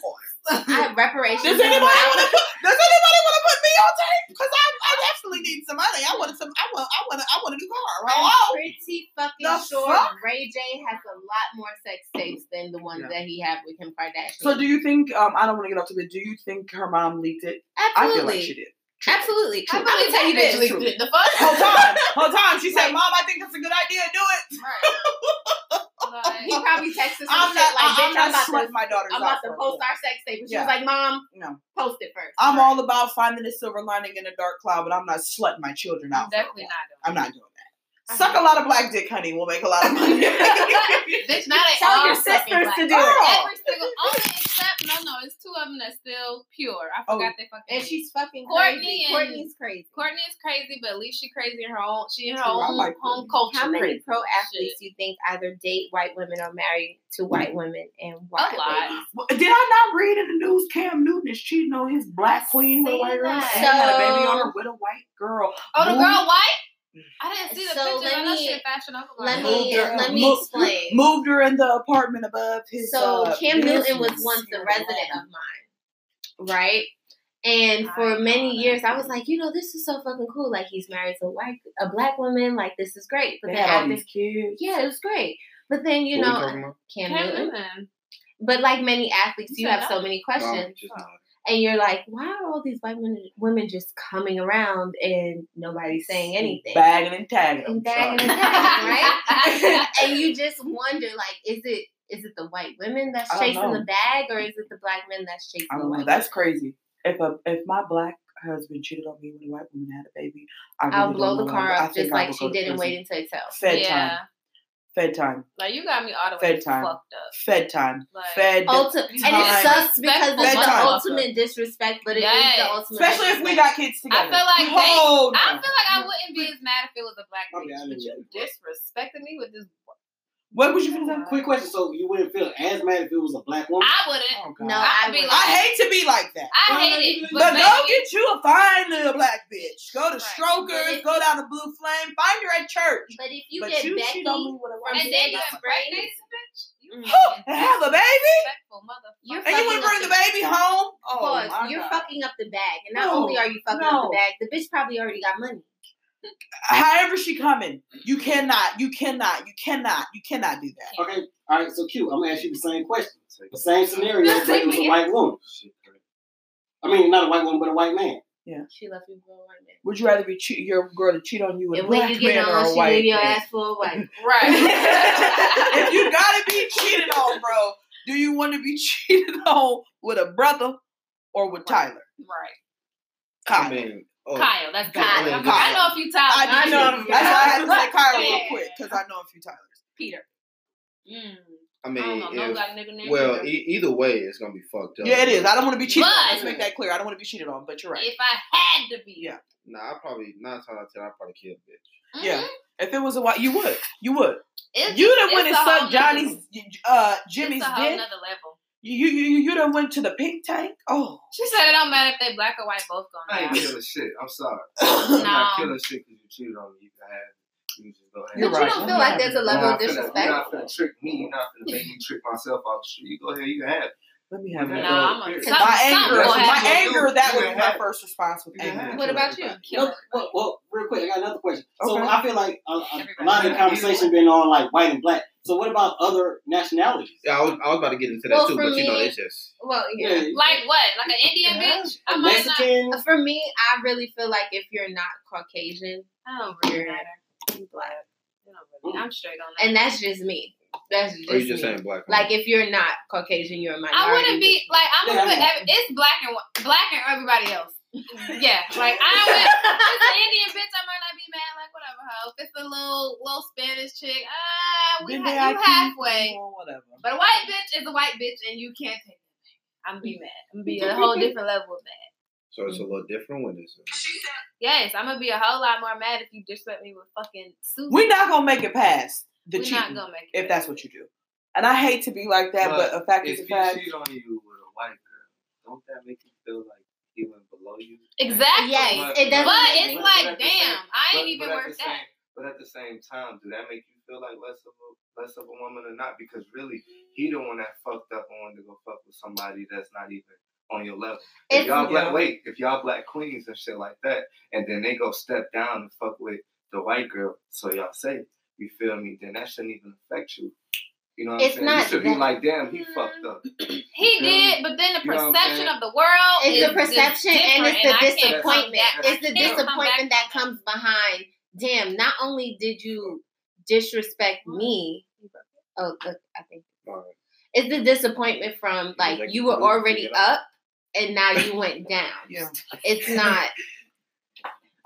I, have reparations. Does anybody want to put? Does anybody want to put me on tape? Because I, I definitely need some money. I want some. I want. I want. I want a new car. I'm pretty fucking The sure fuck? Ray J has a lot more sex tapes than the ones Yeah. that he had with Kim Kardashian. So do you think? Um, I don't want to get off to it. Do you think her mom leaked it? Absolutely. I feel like she did. Absolutely. I I'm gonna believe tell you that this. bitch leaked it. The fuck? Hold on. Hold on. She said, Like- "Mom, I think it's a good idea. Do it." Like, He probably texted some I'm shit not. like, I, bitch, I'm I'm, not about sweating to, my daughter's I'm about to post fool. our sex tape. But she Yeah. was like, Mom, No. post it first. I'm Right. all about finding the silver lining in a dark cloud, but I'm not slutting my children out. I'm definitely not doing I'm not doing that. I Suck a lot of black dick, honey. We'll make a lot of money. Bitch, now they Tell all your sisters to do it. Every single, only except, no, no, it's two of them that's still pure. I Oh. forgot they fucking And name. she's fucking Kourtney crazy. and- Kourtney's crazy. Courtney is crazy, but at least she crazy in her own. She in her True, own like home culture. How many pro athletes do you think either date white women or marry to white women and white A lot. ladies? Well, Did I not read in the news Cam Newton is cheating on his black queen with a white girl? that. And had a baby on her with a white girl. Oh, the Moved- girl white? I didn't see the So picture. let I know me- she in fashion over. Let Moved me her- let me moved- explain. Moved her in the apartment above his. So uh, Cam Newton was once here a resident of mine, right? And for many know years. I was like, you know, this is so fucking cool. Like he's married to a white, a black woman. Like this is great. But They then had all after, these kids. yeah, it was great. But then you What know, talking about? Cam, Cam Newton. Newton. But like many athletes, You you have no. so many questions, just not. And you're like, why are all these white women, women just coming around and nobody's saying anything? Bagging and tagging. And bagging and tagging, right? and you just wonder, like, is it is it the white women that's chasing the bag, or is it the black men that's chasing I the don't know. white? That's crazy. If a if my black husband cheated on me when a white woman had a baby, I really I'll don't blow the car up just like she did and prison. wait until it. Fed yeah. time. Fed time. Like you got me all the way Fed time. fucked up. Fed time. Like, Fed. Ulti- and time. it sucks because it's Bedtime. the ultimate disrespect, but it is Yes. the ultimate. Especially if we got kids together. I feel like they- oh, no. I feel like I wouldn't be as mad if it was a black Okay, bitch, I but you that. disrespected me with this. What would you gonna say? Quick question. So you wouldn't feel as mad if it was a black woman? I wouldn't. Oh, No, I'd I be like- I hate to be like that. I hate it. but But maybe- go get you a fine little black bitch. Go to Right. Strokers. Go down to Blue Flame. Find her at church. But if you but get you Becky, cheat on me with a white and then you Becky impregnate Springs, the bitch. You Mm. Huh, and have a baby? disrespectful motherfucker. You're And you fucking want to up bring the baby home? Oh, Pause. You're God. fucking up the bag, and not No, only are you fucking up the bag, the bitch probably already got money. However she coming, you cannot, you cannot, you cannot, you cannot do that. Okay. All right. So cute. I'm gonna ask you the same question. The same scenario, but it was a white woman. I mean, not a white woman, but a white man. Yeah. She left you for a white man. Would you rather be cheat, your girl to cheat on you with a And when black you get man or a she white leave your man? ass for a white. Right. if you gotta be cheated on, bro, do you want to be cheated on with a brother or with Tyler? right. Kyle. I mean, oh, Kyle, that's good. Kyle. I, I know a few times. I, I know. That's why I had to say Kyle real quick because I know a few Tylers. Peter. Mm. I I mean, don't know no if, black nigga named well, Peter. e- either way, it's gonna be fucked up. Yeah, it is. I don't want to be cheated on. Let's make that clear. I don't want to be cheated on, but you're right. If I had to be. Yeah. Nah, I probably nine times out of ten, I probably kill a bitch. Mhm. Yeah. If it was a white, you would. You would. It's, You done it's went and sucked Johnny's, uh, Jimmy's it's a whole dick. nother level. You, you, you, you done went to the pink tank. Oh, She said it don't matter if they black or white, both I gonna ain't die. killing shit. I'm sorry. I'm not killing shit because you cheated on me. You can have it. You just go ahead. You're but right. you don't feel like there's a level of disrespect. You're not finna trick me. You're not gonna make me trick myself off the street. You go ahead. You can have it. let me have No, it. No, I'm a, Period. my anger, my happen. anger. That You would be my first response. With anger. What about you? No, well, well, real quick, I got another question. So Okay. I feel like a, a, a lot of the conversation been on like white and black. So what about other nationalities? Yeah, I was, I was about to get into that Well, too, for but you know, it's just Well, yeah. Like what? Like an Indian Yeah. bitch? I might not. Mexican. For me, I really feel like if you're not Caucasian, I don't really You're- matter. I'm black. You really- mm. I'm straight on that. and that's just me. That's just, or you just me. saying black. Like if you're not Caucasian, you're a minority. I wouldn't be like I'm Yeah, gonna put every, it's black and black and everybody else. Yeah, like I would. If it's an Indian bitch, I might not be mad. Like whatever, hoe. If it's a little little Spanish chick, ah, we Then ha- they you halfway. or Whatever. But a white bitch is a white bitch, and you can't take it. I'm gonna be mad. I'm gonna be a whole different level of mad. so it's a little different when it's. A yes, I'm gonna be a whole lot more mad if you disrespect me with fucking Susan. We're not gonna make it past the We're cheating not gonna make it. if that's what you do. And I hate to be like that, but, But a fact is If a you fact. cheat on you with a white girl, don't that make you feel like he went below you? Exactly. Yes, it doesn't But it's but like, at the damn, same- I ain't but- even but worth the that. same- But at the same time, do that make you feel like less of a less of a woman or not because really he the one that fucked up and wanted to go fuck with somebody that's not even on your level. If It's- y'all black Yeah. wait, if y'all black queens and shit like that, and then they go step down and fuck with the white girl, so y'all say, you feel me, then that shouldn't even affect you. You know what It's I'm saying? not you should be like, damn, he fucked up. He did, but then the You know perception of the world It's is the perception is and it's the I disappointment. back- It's the I can't come disappointment that comes behind. Damn! Not only did you disrespect me. Oh, look, I think it's the disappointment from like Like, you were already up. up and now you went down. Yeah. It's not.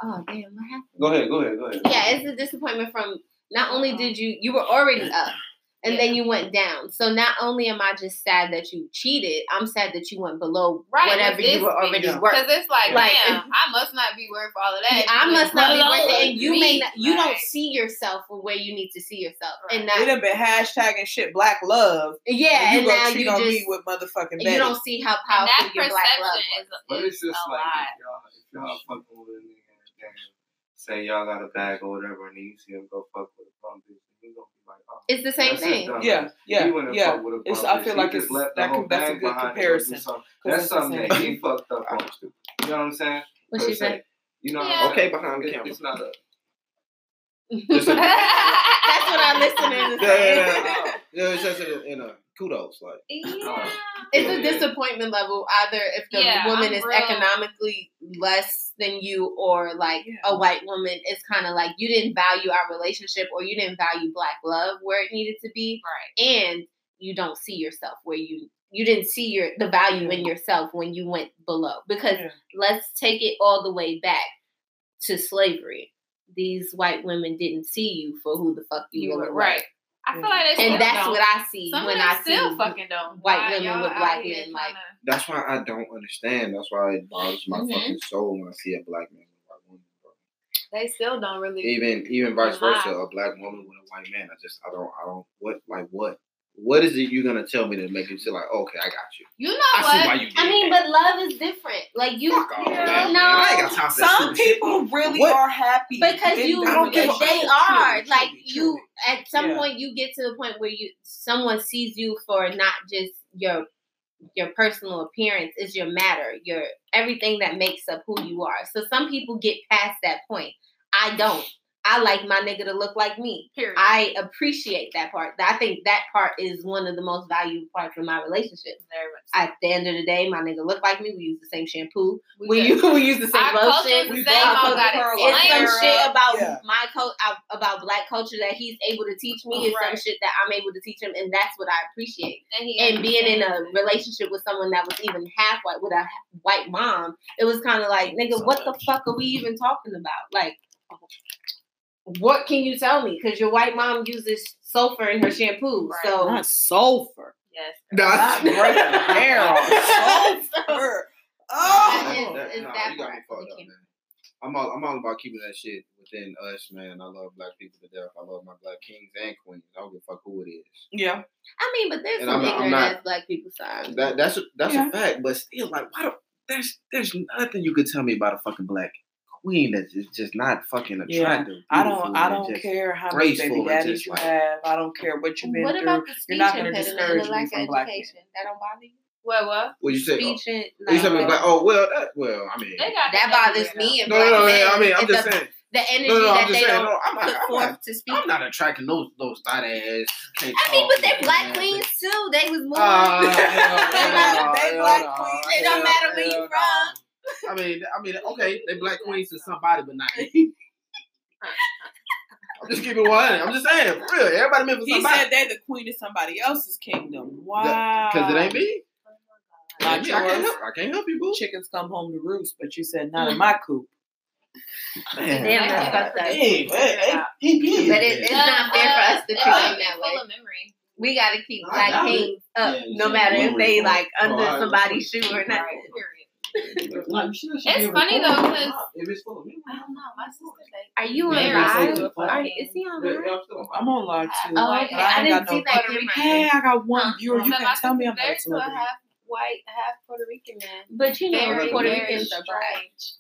Oh damn! What happened? Go ahead, go ahead, go ahead. Yeah, it's a disappointment from not only uh-huh. did you you were already up and then you went down. So not only am I just sad that you cheated, I'm sad that you went below Right, whatever you were already worth. Because it's like, Like, damn, I must not be worth all of that. I must not be worth it, and you may not, you don't see yourself for where you need to see yourself, Right. and We that done been hashtagging shit black love. yeah, you and gonna now cheat you on just me with motherfucking you Betty. don't see how And powerful that your black love perception was. But it's just a like lot. if y'all, if y'all fucking with a nigga and say y'all got a bag or whatever, and you see him go fuck with a bum bitch, you gonna be like, oh. It's the same thing. dumb. Yeah, yeah, He went and yeah. fucked with a It's- I feel like it's- left that whole can- that's a good behind to go do comparison. something. 'Cause That's something that he thing. fucked up on. You know what I'm saying? What Per she se. said? You know, Yeah. Okay, behind the camera. It's not a. That's what our listeners are Yeah, saying. yeah, yeah. Yeah, it's just in, in a kudos, like yeah. Oh. It's a disappointment level either if the Yeah, woman I'm is real- economically less than you or like Yeah. a white woman it's kind of like you didn't value our relationship or you didn't value black love where it needed to be Right. and you don't see yourself where you you didn't see your the value in yourself when you went below because Yeah. let's take it all the way back to slavery these white women didn't see you for who the fuck you, You were were. right. I feel like they still and that's don't. what i see Some when of them i see still fucking don't. white Why women with out black here men, like- tryna- that's why I don't understand. That's why it bothers my Mhm. fucking soul when I see a black man with a white woman. Bro. they still don't really. Even even vice Why? versa, a black woman with a white man. I just I don't I don't what like what what is it you're gonna tell me to make you feel like okay I got you? You know I what? see why you did. I mean, that. but love is different. Like you, Fuck all you that, know. I ain't got time for that Some stupid shit. people really What? are happy because you, the I don't give a- they relationship. are Truly, like truly, you. truly. At some Yeah. point, you get to the point where you someone sees you for not just your your personal appearance is your matter, your everything that makes up who you are. So some people get past that point. I don't. I like my nigga to look like me. Period. I appreciate that part. I think that part is one of the most valuable parts of my relationship. Very much. At the end of the day, my nigga look like me. We use the same shampoo. We We use, we use the same Our lotion. is the We same. both all got the pearl explained. It's some Layer shit about yeah. my cult about black culture that he's able to teach me. Is some shit that I'm able to teach him, and that's what I appreciate. And, he And being in a relationship with someone that was even half white with a white mom, it was kind of like, nigga, what the fuck are we even talking about? Like, oh. What can you tell me? Because your white mom uses sulfur in her shampoo, Right. so Not sulfur. Yes. Not breaking hair off. Sulfur. Oh. is- That- is nah, that you got me fucked up, man. I'm all I'm all about keeping that shit within us, man. I love black people to death. I love my black kings and queens. I don't give a fuck who it is. Yeah. I mean, but there's And some not- I'm ignorant not- ass black people. Sorry. That that's a, that's Yeah. a fact, but still, like, why don't there's there's nothing you could tell me about a fucking black queen that's just, just not fucking Yeah. attractive. I don't. I don't care how many graceful baby daddies you like- have. I don't care what you've been What through. about the You're not gonna discourage and the me lack from of black education? That don't bother you? What? What? What you say? Oh, Speech and oh, you said like, black? Oh well, that, well, I mean, They got that bothers me and no, black no, no. men. I mean, I'm just the, saying. the energy No, no, that they saying. don't No, I'm not. put I'm forth not, to speak. I'm not attracting those those thought ass. can't I mean, talk but they and black that queens shit. too. They was more. Uh, They hell black- they no, black hell no, queens. It don't hell matter where you no. from. I mean, I mean, okay, they black queens to somebody, but not me. I'm just keeping one. I'm just saying, for real. Everybody meant for He somebody. said they're the queen of somebody else's kingdom. Wow. Because it ain't me. Not It. I can't help. I can't help you, boo. Chickens come home to roost, but you said not in my coop. Man. Damn, that's fucked up. Hey, man, hey, he did. But it- it's not fair for us to treat uh, them that full way. of memory. We got to keep I black doubt kings up, Yeah, no matter if they like under I- somebody's shoe or not. Right. Period. Like, It's funny though though, 'cause- if it's full. I don't know. My sister, they. Are you on Very live? Are, is he on Yeah, live? yeah, I'm on. I'm live too. Oh, okay. I I ain't didn't got see no- that Puerto camera. Hey, I got one Huh. viewer. You So can tell me I'm not a married a celebrity. half white, half Puerto Rican man. But you know, Very, Puerto very Ricans are black. strange.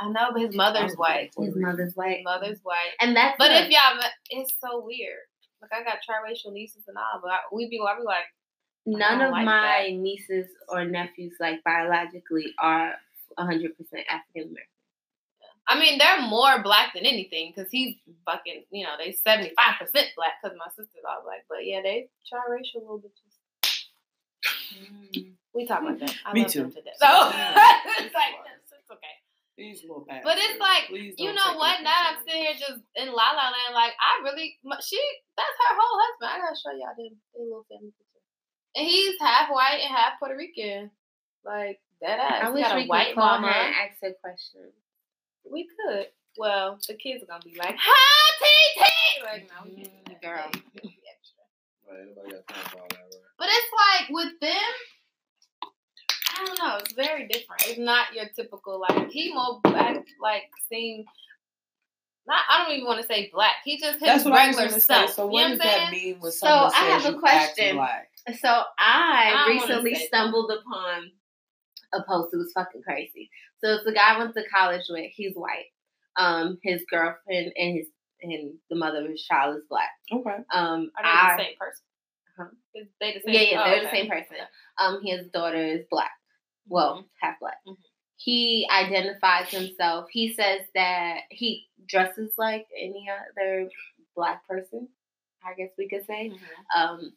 I know, but his mother's white. His mother's His white. mother's white. And that's But a- if y'all, it's so weird. Like I got triracial nieces and all, but I, we be like, we like None of like my that. nieces or nephews, like biologically, are 100% African American. I mean, they're more black than anything because he's fucking, you know, they 75% black because my sister's all black. But yeah, they triracial little bitches. Mm. We talk about that. I Me love too. them to death. So it's like, it's, it's okay. These little bastards. But it's like, Please You know what? Now I'm sitting here just in La La Land, like, I really, she, that's her whole husband. I gotta show y'all them, their little family picture. And he's half white and half Puerto Rican. Like, that ass. I wish got a we white could call mama. her and ask her questions. We could. Well, the kids are gonna be like, "Hi, TT." Like, no, we can't. Mm-hmm, girl. They- they be extra. Right, nobody got time for all that, right? But it's like with them, I don't know. It's very different. It's not your typical like he more black, like seem. Not, I don't even want to say black. He just his That's what I was regular going to stuff. say. So you what know does that saying? mean when So, someone I have a you act question. black? So I, I recently say that. stumbled upon a post. It was fucking crazy. So it's the guy I went to college with. He's white. Um, his girlfriend and his and the mother of his child is black. Okay. Um, Are they the same person? Huh? They the same? yeah, yeah, oh, they're the okay. same person. Um, his daughter is black. Well, Mm-hmm. half black. Mhm. He identifies himself. He says that he dresses like any other black person. I guess we could say. Mhm. Um,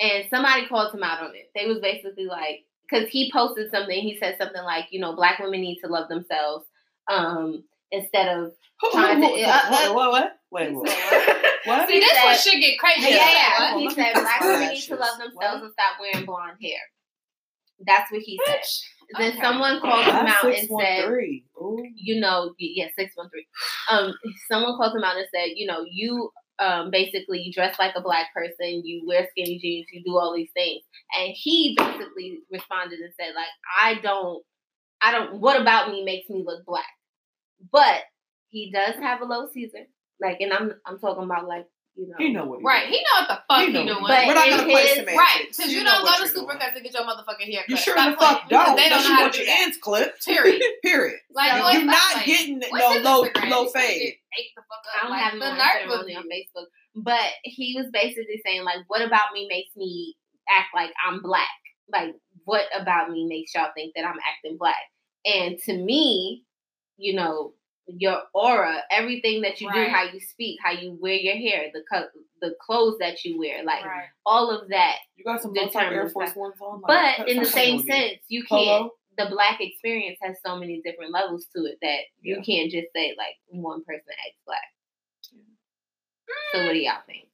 and somebody called him out on it. They was basically like, because he posted something. He said something like, you know, black women need to love themselves. Um, instead of Trying to- what, uh, what, what, what? Wait, what? What? See, this said- one should get crazy. yeah, Yeah. yeah. He said black women need to love What? themselves and stop wearing blonde hair. That's what he said. Then Okay. someone called him That's out and said. Ooh. you know, yeah, six one three. Um, someone called him out and said, you know, you um basically you dress like a black person, you wear skinny jeans, you do all these things, and he basically responded and said, like, I don't, I don't. What about me makes me look black? But he does have a low Caesar, like, and I'm I'm talking about like you know, He know what he Right, he know what the fuck He he, know doing. what But We're not gonna play his- semantics. right, because you, know don't what go to. Supercuts to get your motherfucking haircut. You sure Stop the fuck don't. They don't know you how want to do your that. ends clipped. Period. Period. Like, So- You're not playing. getting What's no low Instagram? low This fade. shit ate the fuck up. I don't have the him on nerve Instagram, of only on you. Facebook. But he was basically saying like, what about me makes me act like I'm black? Like, what about me makes y'all think that I'm acting black? And to me, you know, your aura, everything that you do, how you speak, how you wear your hair, the co- the clothes that you wear, like Right. all of that. You got some low Air Force. Ones on. Like, But cut- in the same playing with me. sense, you can't. Polo. The black experience has so many different levels to it that you can't just say like one person acts black. So what do y'all think?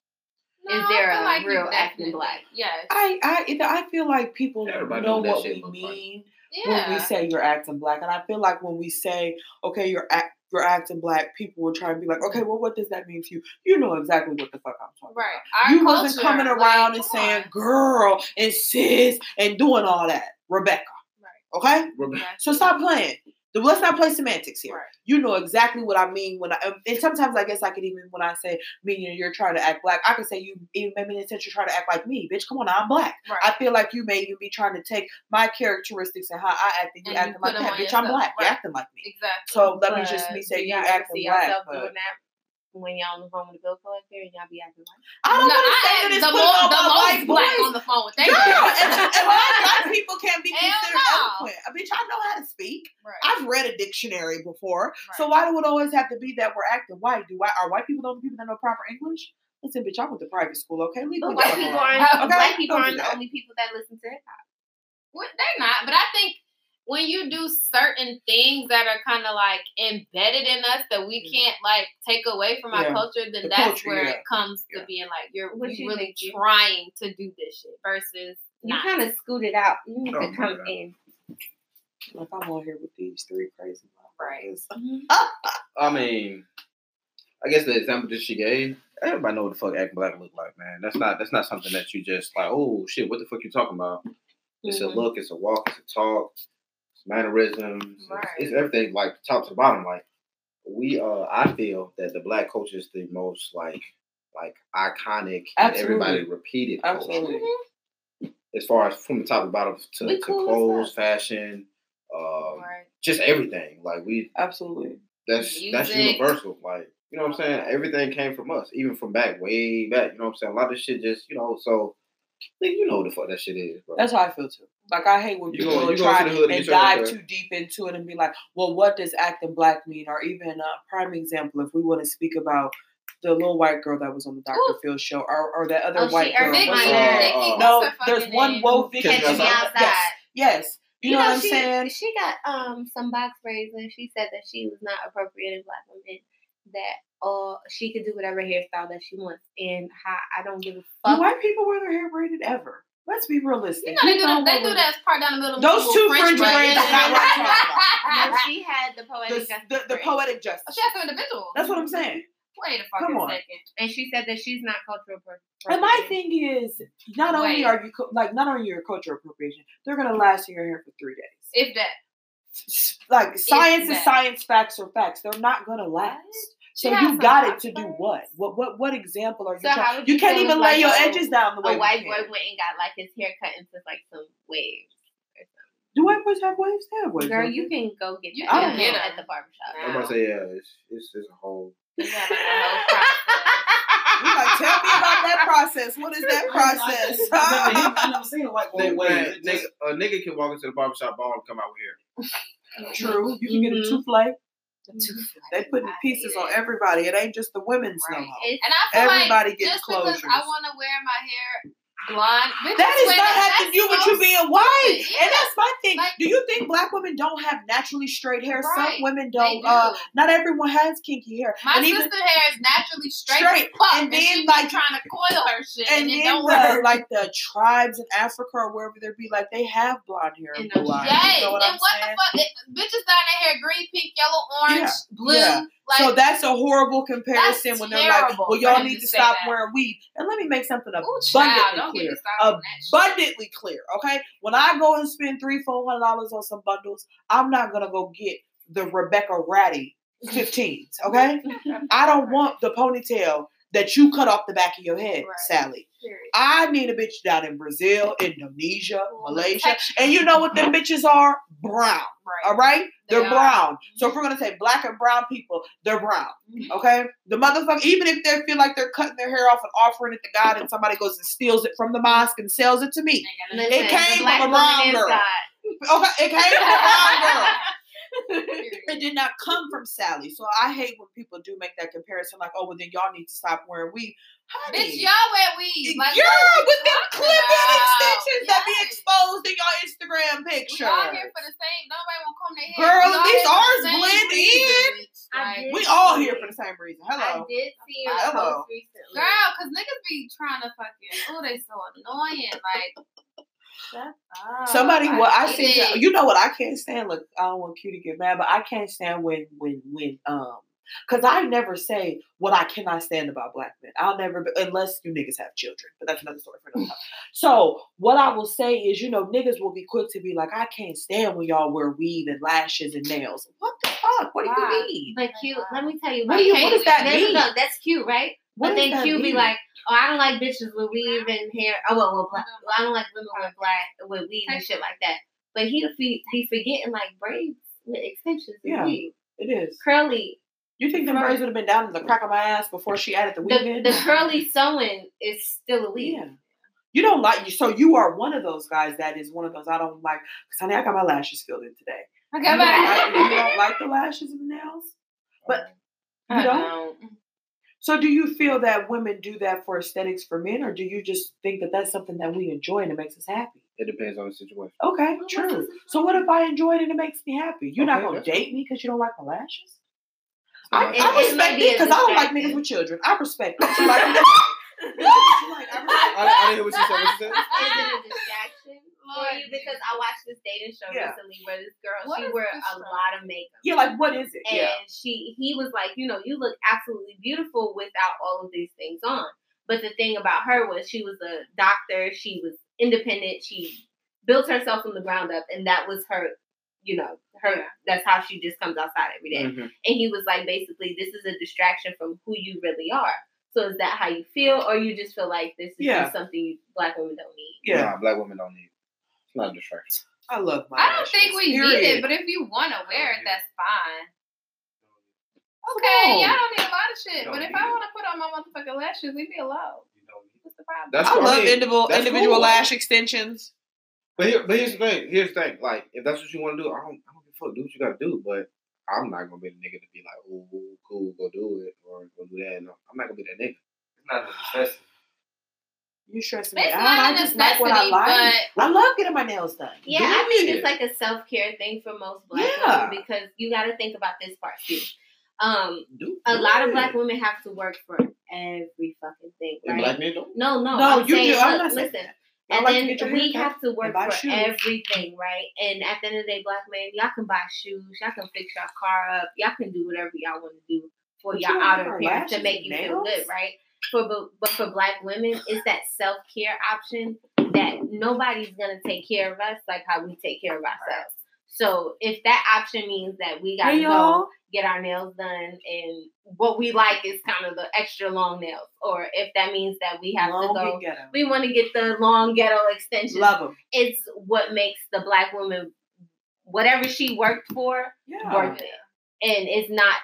No, Is there a like real acting black? Yes. I I I feel like people Everybody know what we mean like. when we say you're acting black, and I feel like when we say okay you're act you're acting black, people will try and be like okay well what does that mean to you? You know exactly what the fuck I'm talking Right. about. Our you wasn't culture, coming like, around and saying on. girl and sis and doing all that, Rebecca. Right. Okay, Rebecca. so stop playing. Let's not play semantics here. Right. You know exactly what I mean when I, and sometimes I guess I could even when I say meaning you're trying to act black, I could say you even maybe in a sense you're trying to act like me, bitch. Come on, I'm black. Right. I feel like you may even be trying to take my characteristics and how I act, and you And acting like that, bitch. I'm yourself. black. You're acting like me. exactly. So let me just me say you acting black. When y'all on the phone with the bill collector and y'all be acting like I don't No, want to I say that it's the, putting mo- the most white black boys. on the phone with Girl, do. and, and why black people can't be Hell considered no. eloquent? I bitch, I know how to speak. Right. I've read a dictionary before. So why do it always have to be that we're acting white? Do white are white people the only people that know proper English? Listen, bitch, I went to private school, okay? leave but white people aren't. Okay? Black people don't aren't the only people that listen to hip hop. Well, they're not, but I think when you do certain things that are kind of like embedded in us that we can't like take away from our Yeah. culture, then The that's culture, where yeah. it comes to being like you're What you you really think, trying to do this shit versus You kind of scooted out. You need Oh to come God. in. Like I'm on here with these three crazy motherfuckers. Mm-hmm. Ah, ah. I mean, I guess the example that she gave, everybody know what the fuck acting black look like, man. That's not that's not something that you just like, oh shit, what the fuck you talking about? It's Mhm. a mm-hmm. look, it's a walk, it's a talk, it's mannerisms, it's- Right. it's, everything like top to bottom. Like we uh I feel that the black culture is the most like like iconic and everybody repeated culture. Absolutely. As far as from the top to bottom to, We to cool clothes, fashion, um, Right. just everything. Like we Absolutely. that's that's universal. Like You know what I'm saying? Everything came from us, even from back way back. You know what I'm saying? A lot of shit just, you know, so nigga, you know what the fuck that shit is, bro. That's how I feel too. Like I hate when You people go- you go try to the hood and and dive too deep into it and be like, "Well, what does acting black mean?" Or even a prime example, if we want to speak about the little white girl that was on the Dr. Ooh. Phil show, or, or that other Oh, white or girl. Vicky, what's her uh, uh, no, there's one name? woke Vicky. Catch Catching me outside. outside. Yes, yes. You, know, what I'm she, saying? She got um some box braids and she said that she was not appropriating black women. That uh she could do whatever hairstyle that she wants, and how I don't give a fuck. Do fuck. white people wear their hair braided ever? Let's be realistic. You know they do You that. They do we- that part down the middle. Those two French French braids is not what I'm talking No, she had the poetic The, justice the, the braids. poetic Oh, justice. she has to individual. That's what I'm saying. Wait a fucking Come on. second. and she said that she's not cultural. appropriation. And my thing is, not only are you like not only your cultural appropriation, they're gonna last in your hair for three days. If that. S- Like science is that. science, facts are facts. They're not gonna last. So She you some got it to do what? What what what example are you So trying? You you can't even if, lay like, your a- edges down the way A white boy went and got like his hair cut into like some waves. Do white boys have waves? They have waves. Girl, you can go get You that can done get at the barbershop. I'm gonna say, yeah, it's, it's, it's a whole. You got like a whole like tell me about that process. What is that process? I never, I never seen a white boy Nigga, wave. man, It nigga, just- a nigga can walk into the barbershop bar and come out with hair. True. You can get a Mhm. souffle. Mm-hmm. They putting pieces on everybody. It ain't just the women's no more. And I feel Everybody like just because I want to wear my hair blonde, bitches That does not have to do with you being white. stupid. And that's my thing. Like- do you think black women don't have naturally straight hair? Right. Some women don't. do. Uh, not everyone has kinky hair. my and sister hair is naturally straight, Straight. fuck, And and, then, like- trying to coil her shit, and, and then don't the, work. like the tribes in Africa or wherever they be, like they have blonde hair and blue eyes. Yes, You know what and I'm what saying? the fuck? It, bitches dye their hair green, pink, yellow, orange, Yeah, blue. yeah. Like, so that's a horrible comparison when they're like, "Well, y'all need to to stop that. wearing weed." And let me make something Ooh, abundantly child, clear. me started on that shit. abundantly clear. Okay, when I go and spend three, four hundred dollars on some bundles, I'm not gonna go get the Rebecca Ratty 15s. Okay, I don't want the ponytail that you cut off the back of your head, Right. Sally. Period. I need a bitch down in Brazil, Indonesia, Well, Malaysia, and you know what them bitches are? Brown. Right. All right, They they're are. brown. So if we're gonna say black and brown people, they're brown. Mhm. Okay, the motherfucker, even if they feel like they're cutting their hair off and offering it to God, and somebody goes and steals it from the mosque and sells it to me. Ain't got nothing to Listen, say. came from a brown girl. Okay, it came from a brown girl. It did not come from Sally. So I hate when people do make that comparison, like, oh, well, then y'all need to stop wearing weed. Honey, Bitch, y'all wear weed. Like, yeah, what with you them talking clip-in about? extensions that be exposed in your Instagram We picture. all here for the same. Nobody will comb their hair. Girl, We at all least the ours blend reason, in. Like, We all see- here for the same reason. Hello. I did see your Hello. post recently. Girl, cause niggas be trying to fucking. Oh, they so annoying. Like, shut. Somebody, what I hate see, you know what I can't stand. Look, I don't want Q to get mad, but I can't stand when, when, when, um, because I never say what I cannot stand about black men. I'll never, be- unless you niggas have children, but that's another story for another mm. time. So what I will say is, you know, niggas will be quick to be like, I can't stand when y'all wear weave and lashes and nails. What the fuck? What do Why? you mean? But cute. Let me tell you. What do you? hate What does that That's, mean? no, that's cute, right? What but does then that Q be like, oh, I don't like bitches with weave and hair. Oh, well, well, black. Mm-hmm. Well, I don't like women with black with weave and shit like that. But he be he forgetting like braids with extensions Yeah. weave, It is. curly. You think the Right. braids would have been down in the crack of my ass before she added the weave The, in? the curly sewing is still a weave. Yeah. You don't like you, so you are one of those guys that is one of those I don't like because honey I got my lashes filled in today. Okay, you, don't like, you don't like the lashes and the nails? But you I don't? don't. So do you feel that women do that for aesthetics for men or do you just think that that's something that we enjoy and it makes us happy? It depends on the situation. Okay, Well, true. So what if I enjoy it and it makes me happy? You're not gonna date me because you don't like my lashes? It's not I, It- I respect be it a because I don't like niggas with children. I respect it. You like it? You like- I respect I, I didn't hear what you said. What you said? Is it a distraction for you? Because I watched this dating show Yeah. recently where this girl What she wore a distraction? lot of makeup. Yeah, like what is it? And Yeah. she he was like, you know, you look absolutely beautiful without all of these things on. But the thing about her was she was a doctor, she was independent, she built herself from the ground up, and that was her, you know, her that's how she just comes outside every day. Mhm. And he was like, basically, this is a distraction from who you really are. So is that how you feel, or you just feel like this is Yeah. just something you, black women don't need? Yeah. Nah, black women don't need. It's not a distraction. I love my I don't lashes. think we need it, but if you want to wear it, that's fine. Okay, y'all don't need a lot of shit. But if I want to put on my motherfucking lashes, leave me alone. What's the problem? That's I what love mean. individual That's individual cool. lash extensions. But here, but here's the thing. Here's the thing. Like, if that's what you want to do, I don't, I don't give a fuck. Do what you gotta do. But I'm not gonna be the nigga to be like, oh, cool, go do it or go do that. No, I'm not gonna be that nigga. it's not a necessity. You stressing me It's out. not I a just like what I like. but I love getting my nails done. Yeah, Do I think it. it's like a self care thing for most black Yeah. women because you got to think about this part too. Um, Do a do lot of black women have to work for every fucking thing, And right? black men don't. no, no, No, I'm you saying, do. I'm look, not saying listen. And like then we have to work for shoes. everything, right? And at the end of the day, black men, y'all can buy shoes, y'all can fix your car up, y'all can do whatever y'all want to do for But you your outer appearance to make you feel good, right? For but, but for black women, it's that self care option that nobody's gonna take care of us like how we take care of ourselves. So if that option means that we gotta Hey go. Get our nails done and what we like is kind of the extra long nails, or if that means that we have Long to go ghetto. we want to get the long ghetto extension. Love them. It's what makes the black woman, whatever she worked for, Yeah. worth it. And it's not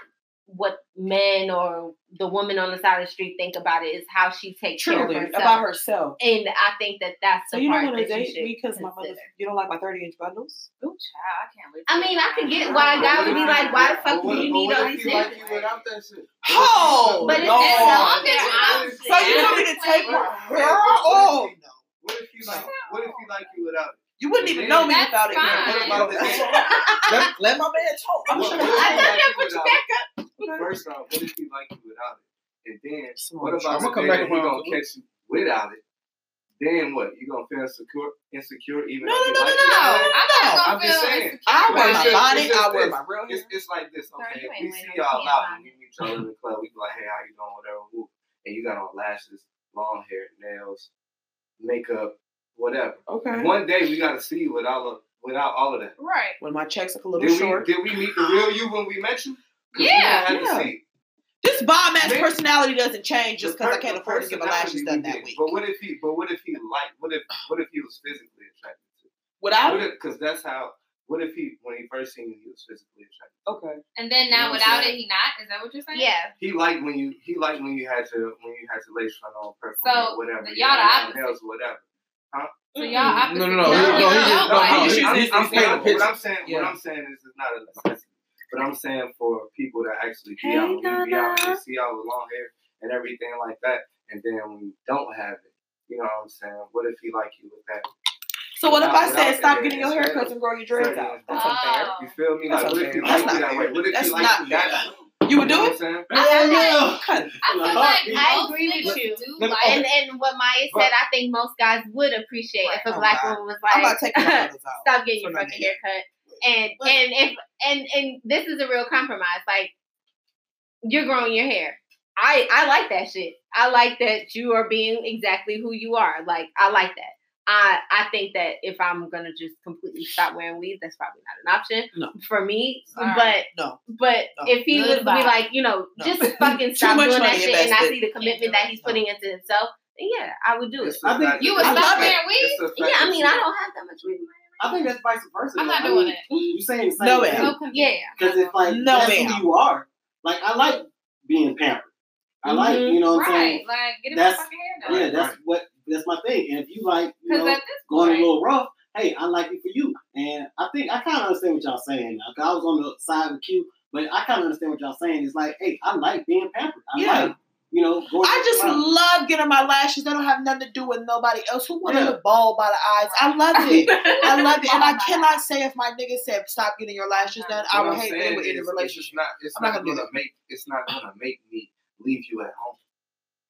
what men or the woman on the side of the street think about it. Is how she takes care of herself. about herself. And I think that that's So the you don't part want to date me because my mother. You don't like my thirty inch bundles. Ooh, child, I can't wait. I mean, I could get why a guy would be like, why the fuck do you need all these he like nails? you without that shit? Oh, But it's Lord. long What. So you want me to take my hair? Oh no. What if he like? What if he like you without it? You wouldn't even know me That's without it. fine. What about the let, let my man talk. I'm What- sure. what I thought like you you put your back up. First off, what if he like you without it? And then Smart. what about I'ma the come day back that he around gonna to catch you without it? Then what? You gonna feel insecure? Insecure even No, though no, you no, like no, it no. without? I'm not gonna I'm feel just saying. insecure. I wear It's my just- bonnet. it's just I wear this. my real hair. It's, it's like this, Sorry, okay? you ain't we wearing see no y'all tan out and we meet each other in the club, we be like, hey, how you doing? Whatever. Woo. And you got on lashes, long hair, nails, makeup, whatever. Okay. One day we gotta see you without all of, without all of that. Right. When my checks look a little Did we, short. did we meet the real you when we met you? 'Cause Yeah, we don't yeah. to see. This bomb ass personality doesn't change just The because I per- can't the afford to get my lashes done that week. But what if he? But what if he like? What if? What if he was physically attracted to? Without What if? Because that's how. What if he, when he first seen you, he was physically attracted? okay. And then You know now without it, he not. Is that what you're saying? Yeah. He liked when you. He liked when you had to. When you had to lace front on purple So, or whatever. the- you y'all the opposite. nails or whatever. So mm-hmm. y'all opposite. No, no, no. No, he, no, he no, just, no, no, no, he's he- using- I'm, I'm using- painting a what. I'm saying, what I'm saying is, it's not a necessity. But I'm saying for people that actually be Hey, out, when be out, and see y'all with long hair and everything like that, and then when you don't have it, you know what I'm saying? What if he like you with that? So what if I said stop getting your it's haircuts and grow your dreads out? That's unfair. You feel me? That's Like, what if he like That's not that fair. way? What if That's like not you fair. Naturally? You would do what I'm it? saying? I feel I feel like I agree with you. do Let me- like And and what Maya said, I think most guys would appreciate if a black God. woman was I'm like, not taking out. stop getting your fucking nigga. haircut. And But- and if and and this is a real compromise. Like you're growing your hair. I I like that shit. I like that you are being exactly who you are. Like I like that. I I think that if I'm gonna just completely stop wearing weave, that's probably not an option No. for me. Alright. But No. but No. if he was to be like, you know, No. just fucking stop doing that money shit, and I see the commitment that he's putting into himself, then yeah, I would do it. It's a I think- you would I it's a stop wearing weave. it's a fact Yeah, I mean, I don't have that much weave in my hair. I think that's vice versa. I'm not I doing mean, it. You saying the same No, thing. ma'am. So convenient. Yeah. Because it's like No, that's ma'am. who you are. Like I like being pampered. I like, Mhm. you know what I'm right. saying? Like get That's- my fucking hair Yeah, done. that's what that's my thing. And if you like, you know, at this going a little rough, hey, I like it for you. And I think I kind of understand what y'all saying now. 'cause I was on the side of Q, but I kind of understand what y'all saying. It's like, hey, I like being pampered. I Yeah. like, you know, going I just around. love getting my lashes. They don't have nothing to do with nobody else. Who want to Yeah. look bald by the eyes? I love it. I love it. And I Bald by the cannot say if my nigga said stop getting your lashes done, I would I'm hate saying being within a is, It's relationship. not. It's I'm not not, gonna do gonna make. It's not gonna make me leave you at home.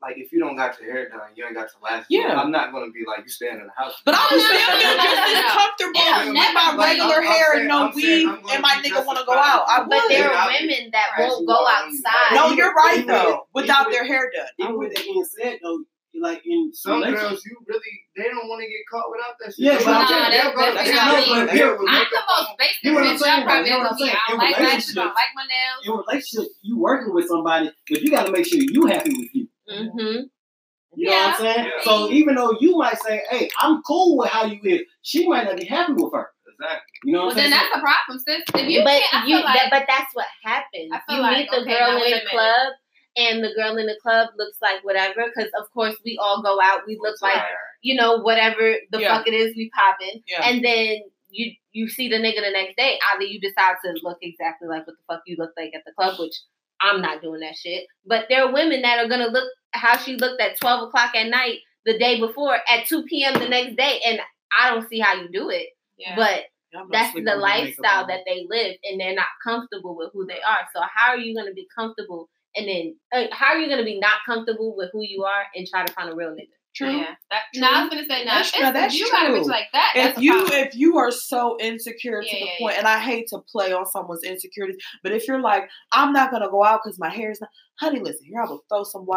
Like if you don't got your hair done, you ain't got your lashes. Yeah. done, I'm not gonna be like you staying in the house. But I would No, still no, feel no, just no, as comfortable It'll with never my be- regular I'm hair saying- and no I'm weave, I'm and my nigga want to go out. I comfortable. But there are women that won't go outside. No, you're right even- though. Without even- their hair done. Even with that being said, though, like in Some relationships- girls, you really they don't want to get caught without that shit. Yeah, but I'm don't- saying- they'll go to that's not me. They'll go to I'm the most basic You know what I'm bitch y'all probably though? You know ever what I'm meet. I saying? don't In like lashes. I don't like my nails. in relationship, you working with somebody, but you got to make sure you happy with you. Mm-hmm. You know what I'm saying? Yeah. So even though you might say, "Hey, I'm cool with how you is," she might not be happy with her. Exactly. You know Well, what I'm then saying? that's a problem, sis. If you but can't, you, like that, but that's what happens. I feel You like, meet the okay, girl in the club, and the girl in the club looks like whatever. Because of course we all go out, we look like you know whatever the Yeah. fuck it is we popping, Yeah. and then you you see the nigga the next day. Either you decide to look exactly like what the fuck you look like at the club, which I'm not doing that shit. But there are women that are gonna look how she looked at 12 o'clock at night the day before at 2 p.m. the next day, and I don't see how you do it. yeah. But that's the on your makeup lifestyle that they live and they're not comfortable with who they are so how are you going to be comfortable and then uh, how are you going to be not comfortable with who you are and try to find a real nigga True. Yeah. That, True. no, I was gonna say now. That's- if, now, if that's you got a bitch true. like that, if that's you problem. if you are so insecure to the yeah, point, yeah. and I hate to play on someone's insecurities, but if you're like, I'm not gonna go out because my hair is not, honey, listen, here I will throw some white